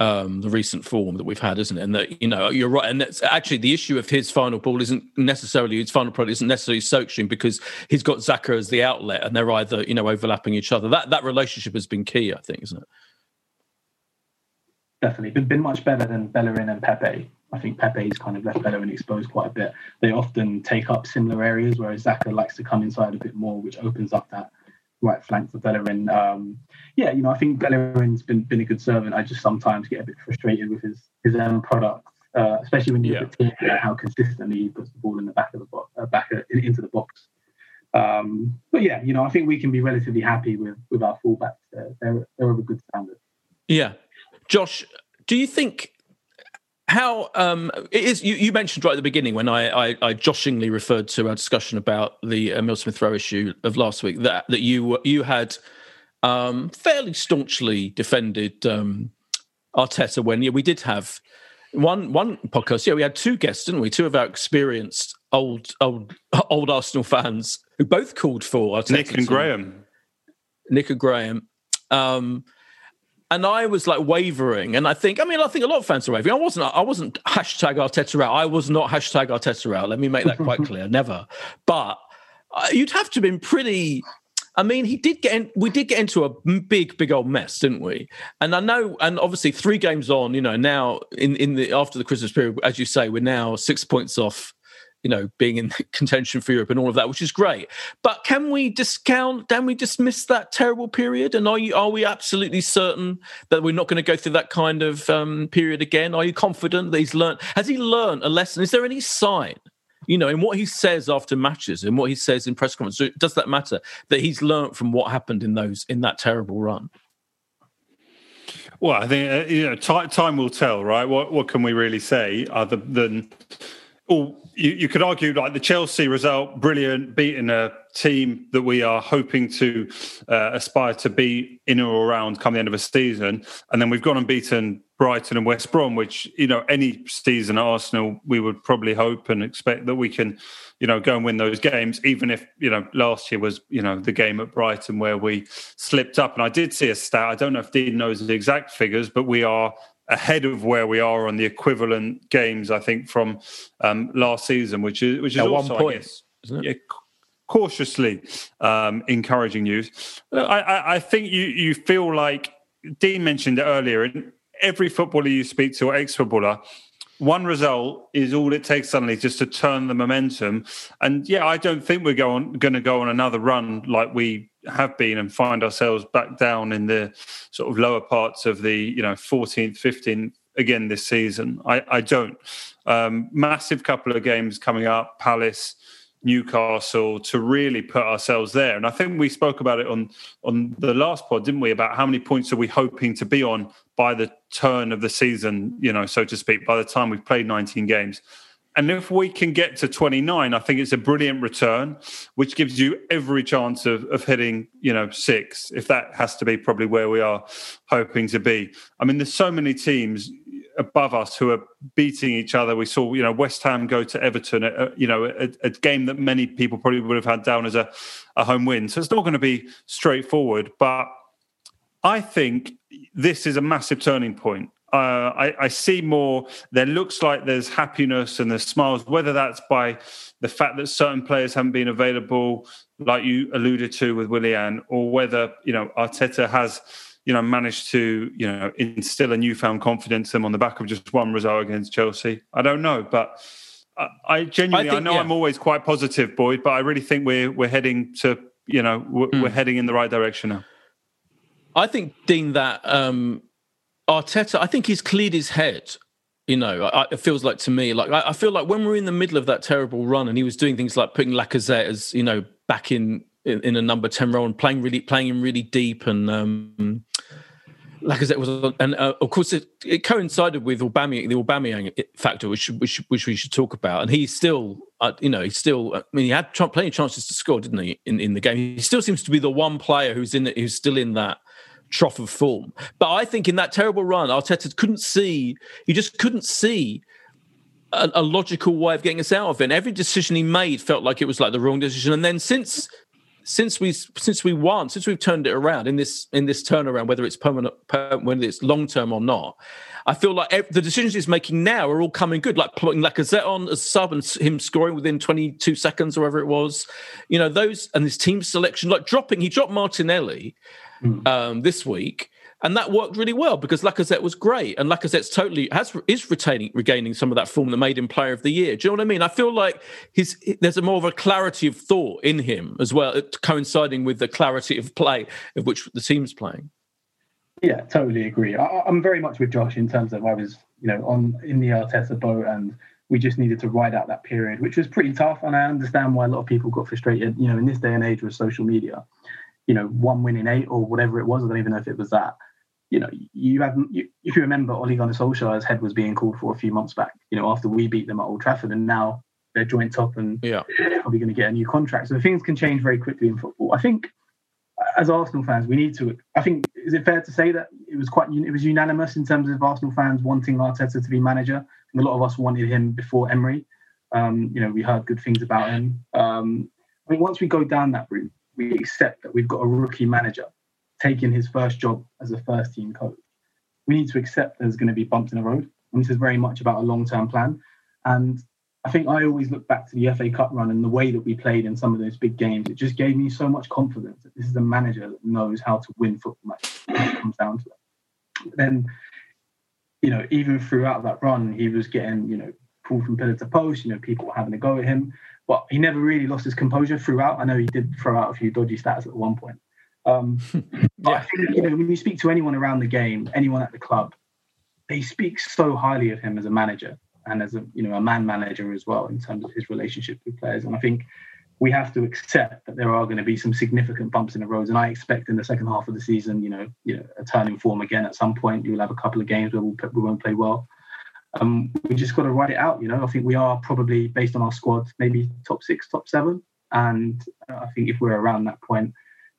um, the recent form that we've had, isn't it? And that you know you're right, and that's actually the issue of his final ball isn't necessarily his final product isn't necessarily Sokhin because he's got Saka as the outlet, and they're either you know overlapping each other. That that relationship has been key, I think, isn't it? Definitely been, been much better than Bellerin and Pepe. I think Pepe's kind of left Bellerin exposed quite a bit. They often take up similar areas, whereas Saka likes to come inside a bit more, which opens up that right flank for Bellerin. Um, yeah, you know, I think Bellerin's been been a good servant. I just sometimes get a bit frustrated with his his own product, uh, especially when you yeah. look at how consistently he puts the ball in the back of the box, uh, back uh, into the box. Um, but yeah, you know, I think we can be relatively happy with with our fullbacks. They're they're of a good standard. Yeah, Josh, do you think how um, it is? You, you, mentioned right at the beginning when I, I, I joshingly referred to our discussion about the Emil Smith Rowe issue of last week that that you you had um, fairly staunchly defended um, Arteta when yeah, we did have one one podcast. Yeah, we had two guests, didn't we? Two of our experienced old old old Arsenal fans who both called for Arteta Nick and Graham. Nick and Graham. Um, and I was like wavering, and I think, I mean, I think a lot of fans are wavering. I wasn't, I wasn't hashtag Arteta out. I was not hashtag Arteta out. Let me make that quite clear. Never. But uh, you'd have to have been pretty. I mean, he did get in, we did get into a big, big old mess, didn't we? And I know, and obviously, three games on, you know, now in in the after the Christmas period, as you say, we're now six points off you know, being in contention for Europe and all of that, which is great. But can we discount? Can we dismiss that terrible period? And are you are we absolutely certain that we're not going to go through that kind of um, period again? Are you confident that he's learned? Has he learned a lesson? Is there any sign? You know, in what he says after matches and what he says in press conferences, does that matter that he's learned from what happened in those in that terrible run? Well, I think uh, you know, time, time will tell, right? What what can we really say other than all you, you, could argue like the Chelsea result, brilliant, beating a team that we are hoping to uh, aspire to be in or around come the end of a season, and then we've gone and beaten Brighton and West Brom, which you know any season at Arsenal we would probably hope and expect that we can, you know, go and win those games. Even if you know last year was you know the game at Brighton where we slipped up, and I did see a stat. I don't know if Dean knows the exact figures, but we are ahead of where we are on the equivalent games, I think, from um, last season, which is which is At also, one point, guess, yeah, cautiously um, encouraging news. I, I, I, think you you feel like Dean mentioned it earlier. Every footballer you speak to, or ex-footballer, one result is all it takes suddenly just to turn the momentum. And yeah, I don't think we're going going to go on another run like we have been and find ourselves back down in the sort of lower parts of the you know 14th 15th again this season. I, I don't. Um, massive couple of games coming up, Palace, Newcastle, to really put ourselves there. And I think we spoke about it on on the last pod, didn't we? About how many points are we hoping to be on by the turn of the season, you know, so to speak, by the time we've played 19 games. And if we can get to 29, I think it's a brilliant return, which gives you every chance of, of hitting, you know, six, if that has to be probably where we are hoping to be. I mean, there's so many teams above us who are beating each other. We saw, you know, West Ham go to Everton, a, you know, a, a, game that many people probably would have had down as a, a home win. So it's not going to be straightforward. But I think this is a massive turning point uh, I, I, see more. There looks like there's happiness and there's smiles, whether that's by the fact that certain players haven't been available, like you alluded to with Willian, or whether you know Arteta has you know managed to you know instill a newfound confidence in them on the back of just one result against Chelsea. I don't know, but I, I genuinely I, think, I know yeah. I'm always quite positive, Boyd, but I really think we're we're heading to you know we're, mm. we're heading in the right direction now. I think Dean that um, Arteta, I think he's cleared his head. You know, I, it feels like to me, like I, I, feel like when we're in the middle of that terrible run, and he was doing things like putting Lacazette as you know back in in, in a number ten role and playing really playing him really deep, and um, Lacazette was, and uh, of course it, it, coincided with Aubameyang, the Aubameyang factor, which which which we should talk about. And he's still, uh, you know, he's still. I mean, he had plenty of chances to score, didn't he? In in the game, he still seems to be the one player who's in who's still in that trough of form. But I think in that terrible run, Arteta couldn't see, he just couldn't see a, a, logical way of getting us out of it. And every decision he made felt like it was like the wrong decision. And then since since we since we won, since we've turned it around in this in this turnaround, whether it's permanent, per, whether it's long term or not, I feel like the decisions he's making now are all coming good. Like putting Lacazette on as sub and him scoring within 22 seconds or whatever it was, you know those and his team selection, like dropping. He dropped Martinelli mm. um, this week, and that worked really well because Lacazette was great, and Lacazette's totally has is retaining regaining some of that form that made him Player of the Year. Do you know what I mean? I feel like his there's a more of a clarity of thought in him as well, uh, coinciding with the clarity of play of which the team's playing. Yeah, totally agree. I, am very much with Josh in terms of I was, you know, on in the Arteta boat, and we just needed to ride out that period, which was pretty tough. And I understand why a lot of people got frustrated. You know, in this day and age with social media, you know, one win in eight or whatever it was. I don't even know if it was that. You know, you have you, if you remember, Ole Gunnar Solskjaer's head was being called for a few months back. You know, after we beat them at Old Trafford, and now they're joint top and yeah. probably going to get a new contract. So things can change very quickly in football. I think as Arsenal fans, we need to. I think is it fair to say that it was quite it was unanimous in terms of Arsenal fans wanting Arteta to be manager. And a lot of us wanted him before Emery. Um, you know, we heard good things about him. Um, I mean, once we go down that route, we accept that we've got a rookie manager taking his first job as a first team coach. We need to accept there's going to be bumps in the road. And this is very much about a long term plan. And I think I always look back to the FA Cup run and the way that we played in some of those big games. It just gave me so much confidence that this is a manager that knows how to win football matches when it comes down to it. then, you know, even throughout that run, he was getting, you know, pulled from pillar to post. You know, people were having a go at him but he never really lost his composure throughout. I know he did throw out a few dodgy stats at one point. Um, but I think you know when you speak to anyone around the game, anyone at the club, they speak so highly of him as a manager and as a you know a man manager as well in terms of his relationship with players. And I think we have to accept that there are going to be some significant bumps in the roads. And I expect in the second half of the season, you know, you know, a turn in form again at some point. You will have a couple of games where we'll, we won't play well um, we just got to ride it out. You know, I think we are probably based on our squad, maybe top six, top seven, and I think if we're around that point,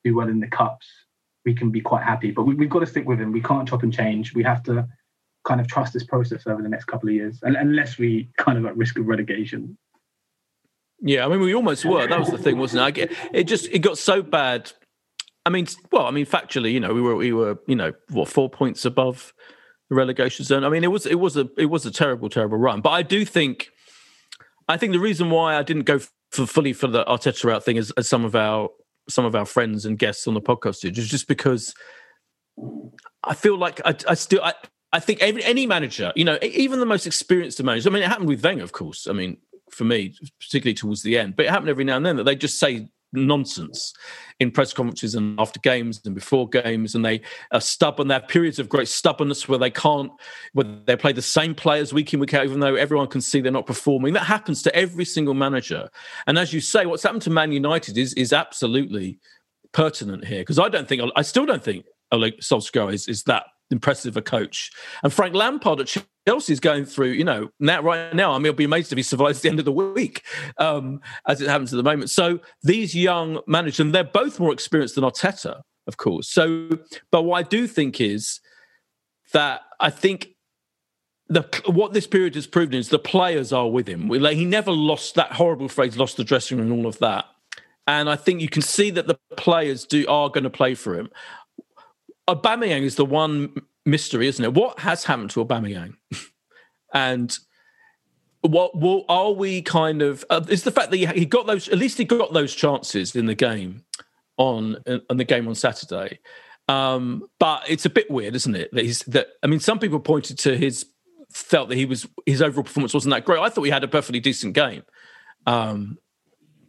do well in the cups, we can be quite happy. But we, have got to stick with him. We can't chop and change. We have to kind of trust this process over the next couple of years, unless we kind of at risk of relegation. Yeah, I mean, we almost were. That was the thing, wasn't it? It just it got so bad. I mean, well, I mean, factually, you know, we were we were you know what four points above the relegation zone. I mean, it was it was a it was a terrible, terrible run. But I do think, I think the reason why I didn't go for fully for the Arteta out thing is as some of our some of our friends and guests on the podcast did, is just because I feel like I, I still I, I think every, any manager, you know, even the most experienced manager. I mean, it happened with Wenger, of course. I mean, for me, particularly towards the end, but it happened every now and then that they just say nonsense in press conferences and after games and before games, and they are stubborn. They have periods of great stubbornness where they can't, where they play the same players week in week out, even though everyone can see they're not performing. That happens to every single manager. And as you say, what's happened to Man United is is absolutely pertinent here because I don't think I still don't think Ole Solskjaer is is that impressive a coach. And Frank Lampard at Chelsea is going through, you know, now right now. I mean, I'll be amazed if he survives the end of the week, um, as it happens at the moment. So these young managers, and they're both more experienced than Arteta, of course. So, but what I do think is that I think the what this period has proven is the players are with him. Like, he never lost that horrible phrase, lost the dressing room, and all of that. And I think you can see that the players do are going to play for him. Aubameyang is the one mystery, isn't it? What has happened to Aubameyang? and what, what are we kind of? Uh, is the fact that he, he, got those? At least he got those chances in the game on on the game on Saturday. Um, but it's a bit weird, isn't it? That he's that. I mean, some people pointed to his felt that he was his overall performance wasn't that great. I thought he had a perfectly decent game. Um,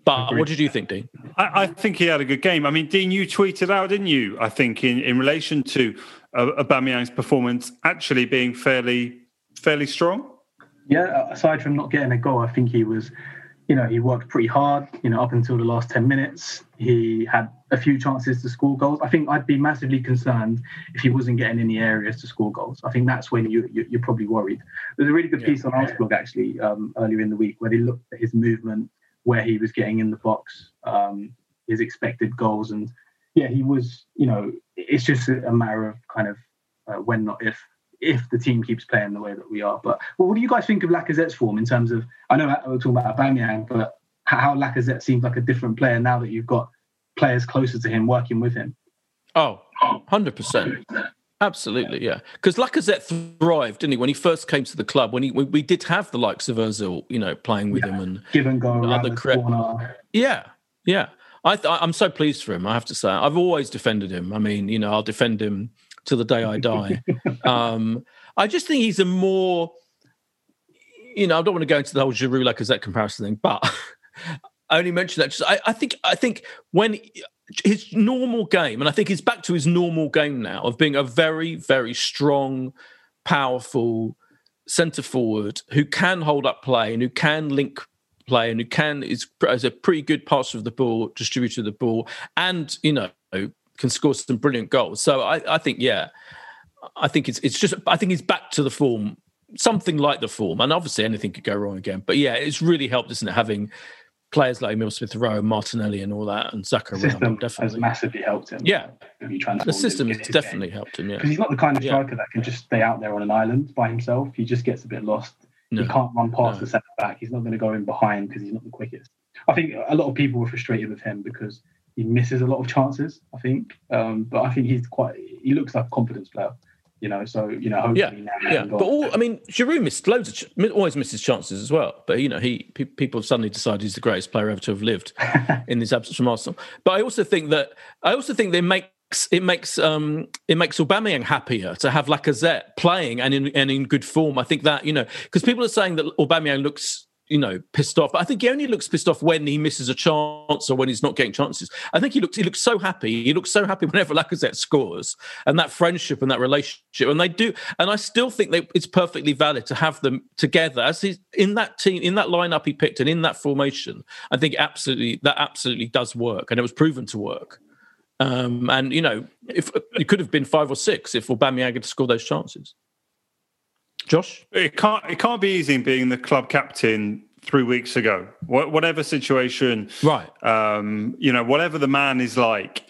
but Agreed. what did you think, Dean? I, I, think he had a good game. I mean, Dean, you tweeted out, didn't you? I think in, in relation to uh, Aubameyang's performance actually being fairly fairly strong. Yeah, aside from not getting a goal, I think he was, you know, he worked pretty hard. You know, up until the last ten minutes, he had a few chances to score goals. I think I'd be massively concerned if he wasn't getting in the areas to score goals. I think that's when you, you are probably worried. There's a really good piece yeah. on blog actually um, earlier in the week where they looked at his movement where he was getting in the box, um, his expected goals, and yeah, he was. You know, it's just a matter of kind of uh, when, not if, if the team keeps playing the way that we are. But well, what do you guys think of Lacazette's form in terms of? I know we're talking about Aubameyang, but how Lacazette seems like a different player now that you've got players closer to him working with him. Oh, 100%. Absolutely, yeah. Because Lacazette thrived, didn't he, when he first came to the club? When he we, we did have the likes of Özil, you know, playing with yeah. him and give and go the cre- corner. Yeah, yeah. I th- I'm so pleased for him. I have to say, I've always defended him. I mean, you know, I'll defend him till the day I die. um, I just think he's a more, you know, I don't want to go into the whole Giroud Lacazette comparison thing, but I only mention that. Just, I, I think I think when his normal game, and I think he's back to his normal game now of being a very, very strong, powerful centre forward who can hold up play and who can link play and who can is, is a pretty good passer of the ball, distributor of the ball, and you know can score some brilliant goals. So I, I think yeah, I think it's it's just I think he's back to the form, something like the form, and obviously anything could go wrong again. But yeah, it's really helped, isn't it, having players like Emil Smith Rowe, Martinelli, and all that, and the system definitely has massively helped him. Yeah, the system has definitely game. helped him. Yeah, because he's not the kind of striker yeah. that can just stay out there on an island by himself. He just gets a bit lost. No. He can't run past no. the centre back. He's not going to go in behind because he's not the quickest. I think a lot of people were frustrated with him because he misses a lot of chances. I think, um, but I think he's quite. He looks like a confidence player you know. So you know, yeah, yeah. But all, I mean, Giroud missed loads of, ch- always misses chances as well. But you know, he pe- people have suddenly decide he's the greatest player ever to have lived in this absence from Arsenal. But I also think that I also think they make it makes um, it makes Aubameyang happier to have Lacazette playing and in and in good form. I think that you know because people are saying that Aubameyang looks you know, pissed off. But I think he only looks pissed off when he misses a chance or when he's not getting chances. I think he looks he looks so happy. He looks so happy whenever Lacazette scores, and that friendship and that relationship. And they do. And I still think it's perfectly valid to have them together as he's in that team, in that lineup he picked, and in that formation. I think absolutely that absolutely does work, and it was proven to work. Um, and you know, if it could have been five or six if Aubameyang had scored those chances. Josh, it can't it can't be easy being the club captain three weeks ago. whatever situation, right? Um, you know, whatever the man is like,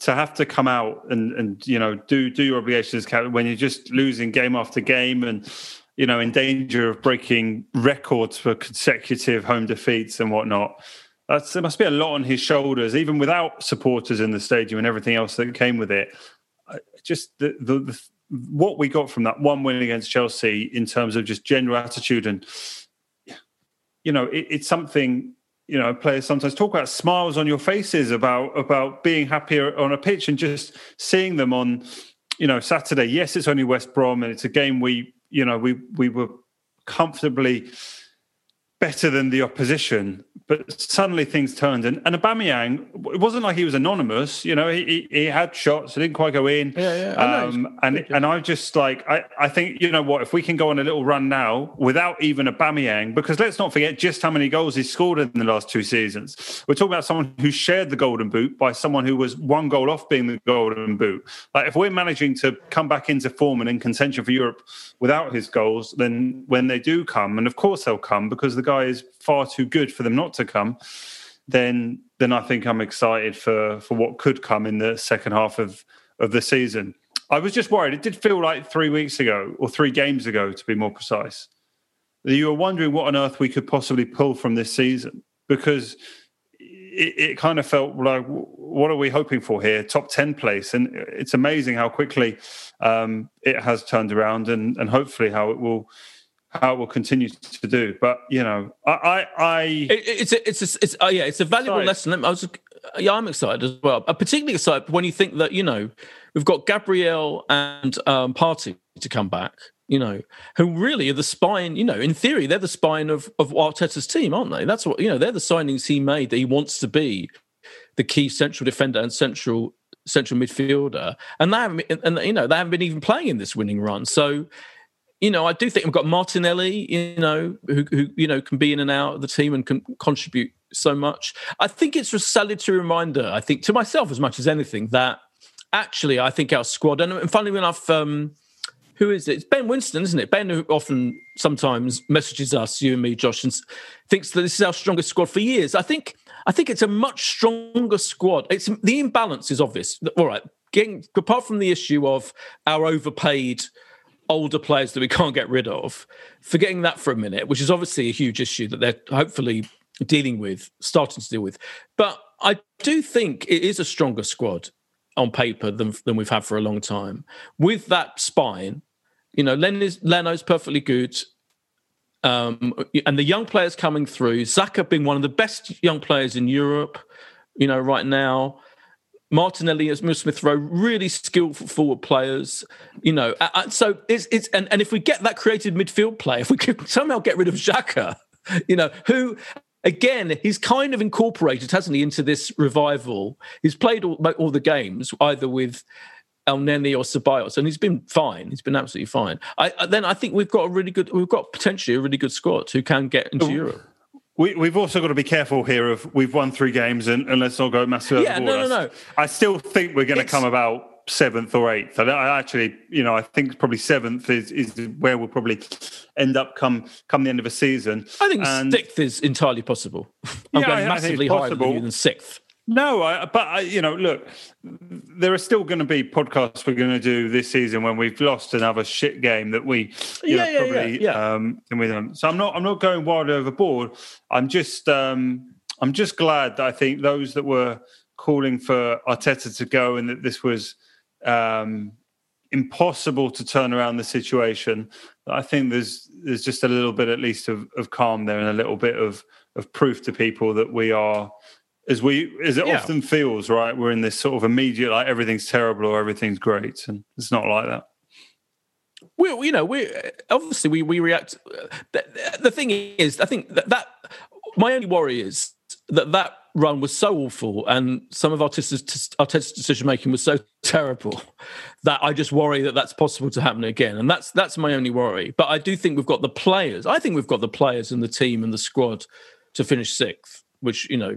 to have to come out and and you know do do your obligations when you're just losing game after game and you know in danger of breaking records for consecutive home defeats and whatnot. Uh, That's, there must be a lot on his shoulders, even without supporters in the stadium and everything else that came with it. Just the, the, the what we got from that one win against Chelsea in terms of just general attitude and you know it, it's something you know players sometimes talk about smiles on your faces about about being happier on a pitch and just seeing them on you know Saturday yes it's only West Brom and it's a game we you know we we were comfortably better than the opposition. But suddenly things turned, and, and Aubameyang, it wasn't like he was anonymous. You know, he, he, he had shots, it didn't quite go in. Yeah, yeah. Um, and and I just like I, I think you know what if we can go on a little run now without even Aubameyang, because let's not forget just how many goals he scored in the last two seasons. We're talking about someone who shared the golden boot by someone who was one goal off being the golden boot. Like if we're managing to come back into form and in contention for Europe without his goals, then when they do come, and of course they'll come because the guy is far too good for them not to come, then then I think I'm excited for for what could come in the second half of of the season. I was just worried. It did feel like three weeks ago or three games ago, to be more precise, you were wondering what on earth we could possibly pull from this season because it, it, kind of felt like, what are we hoping for here? Top 10 place. And it's amazing how quickly um, it has turned around and, and hopefully how it will how it will continue to do. But you know, I, I, I it, it's a, it's a, it's uh, yeah, it's a valuable lesson. I was, yeah, I'm excited as well. I'm particularly excited when you think that you know we've got Gabriel and um, Partey to come back. You know, who really are the spine. You know, in theory, they're the spine of of Arteta's team, aren't they? That's what you know. They're the signings he made that he wants to be the key central defender and central central midfielder, and they haven't, and you know they haven't been even playing in this winning run. So you know, I do think we've got Martinelli, you know, who, who, you know can be in and out of the team and can contribute so much. I think it's a salutary reminder. I think to myself as much as anything that actually I think our squad and, funnily enough, um, who is it? It's Ben Winston, isn't it? Ben who often sometimes messages us, you and me, Josh, and thinks that this is our strongest squad for years. I think I think it's a much stronger squad. It's the imbalance is obvious. All right, getting apart from the issue of our overpaid older players that we can't get rid of, forgetting that for a minute, which is obviously a huge issue that they're hopefully dealing with, starting to deal with. But I do think it is a stronger squad on paper than, than we've had for a long time. With that spine, you know, Len is, Leno's perfectly good. Um, and the young players coming through, Saka being one of the best young players in Europe, you know, right now. Martinelli as Smith Rowe, really skillful forward players. You know, so it's it's and, and if we get that creative midfield play, if we could somehow get rid of Xhaka, you know, who again he's kind of incorporated, hasn't he, into this revival? He's played all, all the games either with Elneny or Ceballos, and he's been fine. He's been absolutely fine. I, then I think we've got a really good, we've got potentially a really good squad who can get into oh. Europe. We, we've also got to be careful here of we've won three games and, and let's not go massive yeah, no, no, no. I still think we're going to come about seventh or eighth. I, I, actually, you know, I think probably seventh is, is where we'll probably end up come come the end of the season. I think and, sixth is entirely possible. I'm yeah, going massively higher than, than sixth. No, I, but I, you know, look, there are still going to be podcasts we're going to do this season when we've lost another shit game that we, you yeah, know, yeah, probably, yeah, yeah. Um, and we don't. So I'm not, I'm not going wild overboard. I'm just, um, I'm just glad that I think those that were calling for Arteta to go and that this was um, impossible to turn around the situation. I think there's, there's just a little bit at least of, of calm there and a little bit of, of proof to people that we are as we as it yeah. often feels right we're in this sort of immediate like everything's terrible or everything's great and it's not like that well you know we obviously we we react uh, the, the thing is i think that, that my only worry is that that run was so awful and some of Arteta's, Arteta's decision making was so terrible that I just worry that that's possible to happen again. And that's that's my only worry. But I do think we've got the players. I think we've got the players and the team and the squad to finish sixth, which, you know,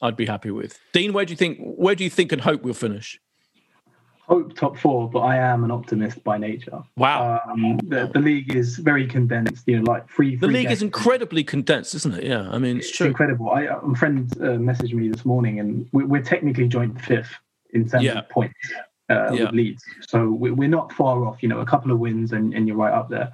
I'd be happy with. Dean, where do you think where do you think and hope we'll finish? Hope top four, but I am an optimist by nature. Wow, um, the, the, league is very condensed. You know, like three. The league is incredibly condensed, isn't it? Yeah, I mean, it's, it's true. incredible. I, a friend uh, messaged me this morning, and we're, we're technically joint fifth in terms yeah. of points uh, yeah. with Leeds. So we're not far off. You know, a couple of wins, and, and you're right up there.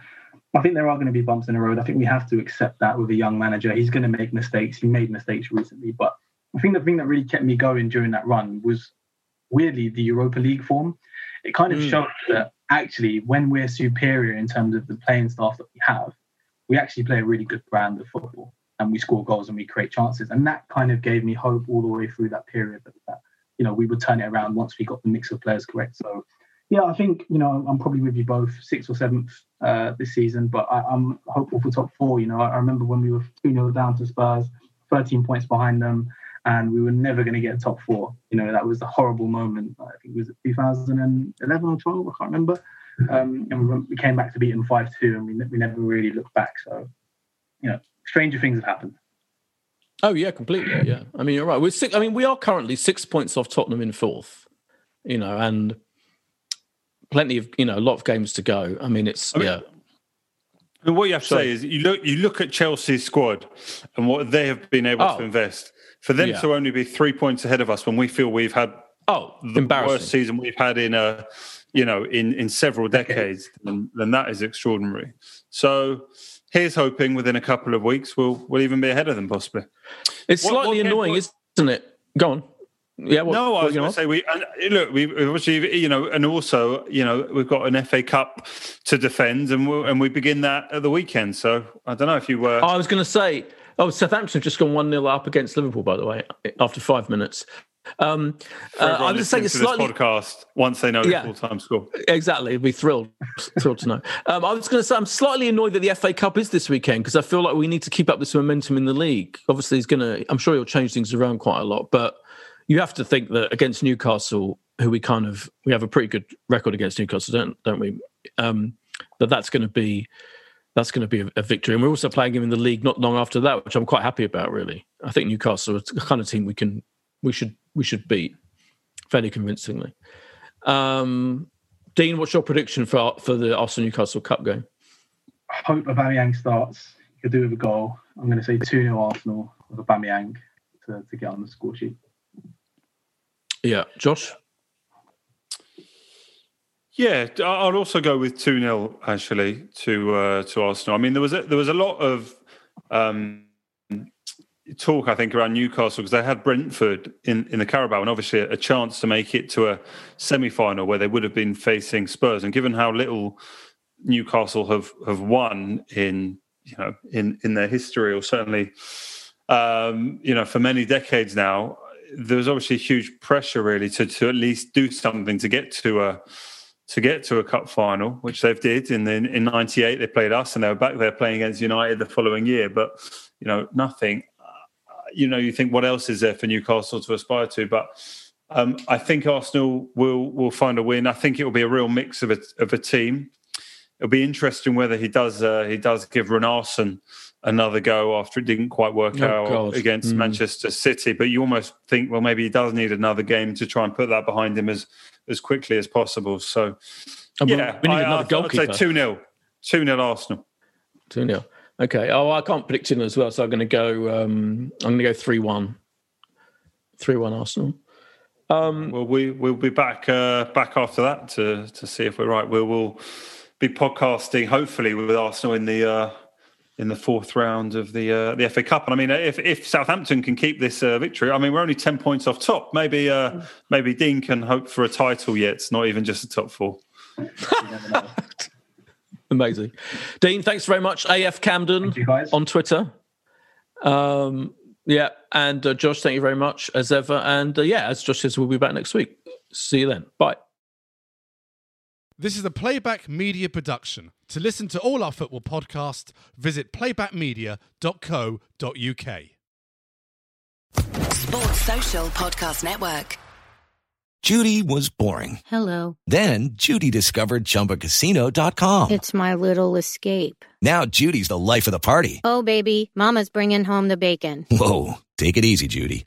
I think there are going to be bumps in the road. I think we have to accept that with a young manager. He's going to make mistakes. He made mistakes recently, but I think the thing that really kept me going during that run was weirdly the Europa League form. It kind of mm. showed that actually, when we're superior in terms of the playing staff that we have, we actually play a really good brand of football and we score goals and we create chances. And that kind of gave me hope all the way through that period that, that you know we would turn it around once we got the mix of players correct. So, Yeah, I think you know I'm probably with you both, sixth or seventh uh, this season, but I, am hopeful for top four. You know, I, I remember when we were two 0 down to Spurs, 13 points behind them, and we were never going to get top four. You know, that was a horrible moment. I think it was 2011 or 12, I can't remember. Um, and we, we, came back to beat them five two, and we, we never really looked back. So, you know, stranger things have happened. Oh yeah, completely. Yeah, I mean you're right. We're six, I mean we are currently six points off Tottenham in fourth. You know, and plenty of you know a lot of games to go. I mean, it's I mean, yeah. I mean, what you have to so, say is you look you look at Chelsea's squad and what they have been able oh, to invest. For them yeah. to only be three points ahead of us when we feel we've had oh the worst season we've had in a you know in in several decades, then, then that is extraordinary. So here's hoping within a couple of weeks we'll we'll even be ahead of them possibly. It's what, slightly what annoying, isn't it? Go on. Yeah. What, no, I was going to say we look. We obviously, you know, and also, you know, we've got an FA Cup to defend, and we and we begin that at the weekend. So I don't know if you were. I was going to say, oh, Southampton have just gone one 0 up against Liverpool. By the way, after five minutes. Um, uh, I was saying it's slightly podcast once they know yeah, the full time score. Exactly, I'd be thrilled, thrilled to know. Um, I was going to say I'm slightly annoyed that the FA Cup is this weekend because I feel like we need to keep up this momentum in the league. Obviously, he's going to. I'm sure he'll change things around quite a lot, but you have to think that against Newcastle, who we kind of we have a pretty good record against Newcastle, don't don't we? Um, that that's going to be that's going to be a, victory, and we're also playing him in the league not long after that, which I'm quite happy about. Really, I think Newcastle is the kind of team we can we should we should beat fairly convincingly. Um, Dean, what's your prediction for for the Arsenal Newcastle Cup game? I hope Aubameyang starts. He'll do with a goal. I'm going to say 2 0 Arsenal with Aubameyang to, to get on the score sheet. Yeah, Josh. Yeah, I'll also go with two 0 actually to uh, to Arsenal. I mean, there was a, there was a lot of um, talk I think around Newcastle because they had Brentford in, in the Carabao and obviously a, chance to make it to a semi final where they would have been facing Spurs. And given how little Newcastle have have won in you know in in their history or certainly um, you know for many decades now, there's obviously huge pressure really to to at least do something to get to a to get to a cup final, which they've did in the, in '98. They played us, and they were back there playing against United the following year. But you know, nothing. Uh, you know, you think what else is there for Newcastle to aspire to? But um, I think Arsenal will will find a win. I think it will be a real mix of a of a team. It'll be interesting whether he does uh, he does give Runarsson another go after it didn't quite work oh, out God. against mm. Manchester City. But you almost think, well, maybe he does need another game to try and put that behind him as as quickly as possible. So, and yeah, we need I, another goalkeeper. I'd say 2 0. 2 0 Arsenal. 2 0. Okay. Oh, I can't predict it as well. So I'm going to go, um, I'm going to go 3 1. 3 1 Arsenal. Um, well, we we'll be back uh, back after that to to see if we're right. We will be podcasting hopefully with Arsenal in the uh, in the fourth round of the uh, the FA Cup. And I mean, if if Southampton can keep this uh, victory, I mean, we're only ten points off top. Maybe uh, maybe Dean can hope for a title yet. It's not even just a top four. Amazing, Dean. Thanks very much. AF Camden on Twitter. Um, yeah, and uh, Josh, thank you very much as ever. And uh, yeah, as Josh says, we'll be back next week. See you then. Bye. This is a playback media production. To listen to all our football podcasts, visit playbackmedia.co.uk. Sports Social Podcast Network. Judy was boring. Hello. Then Judy discovered chumbacasino.com. It's my little escape. Now Judy's the life of the party. Oh, baby, Mama's bringing home the bacon. Whoa. Take it easy, Judy.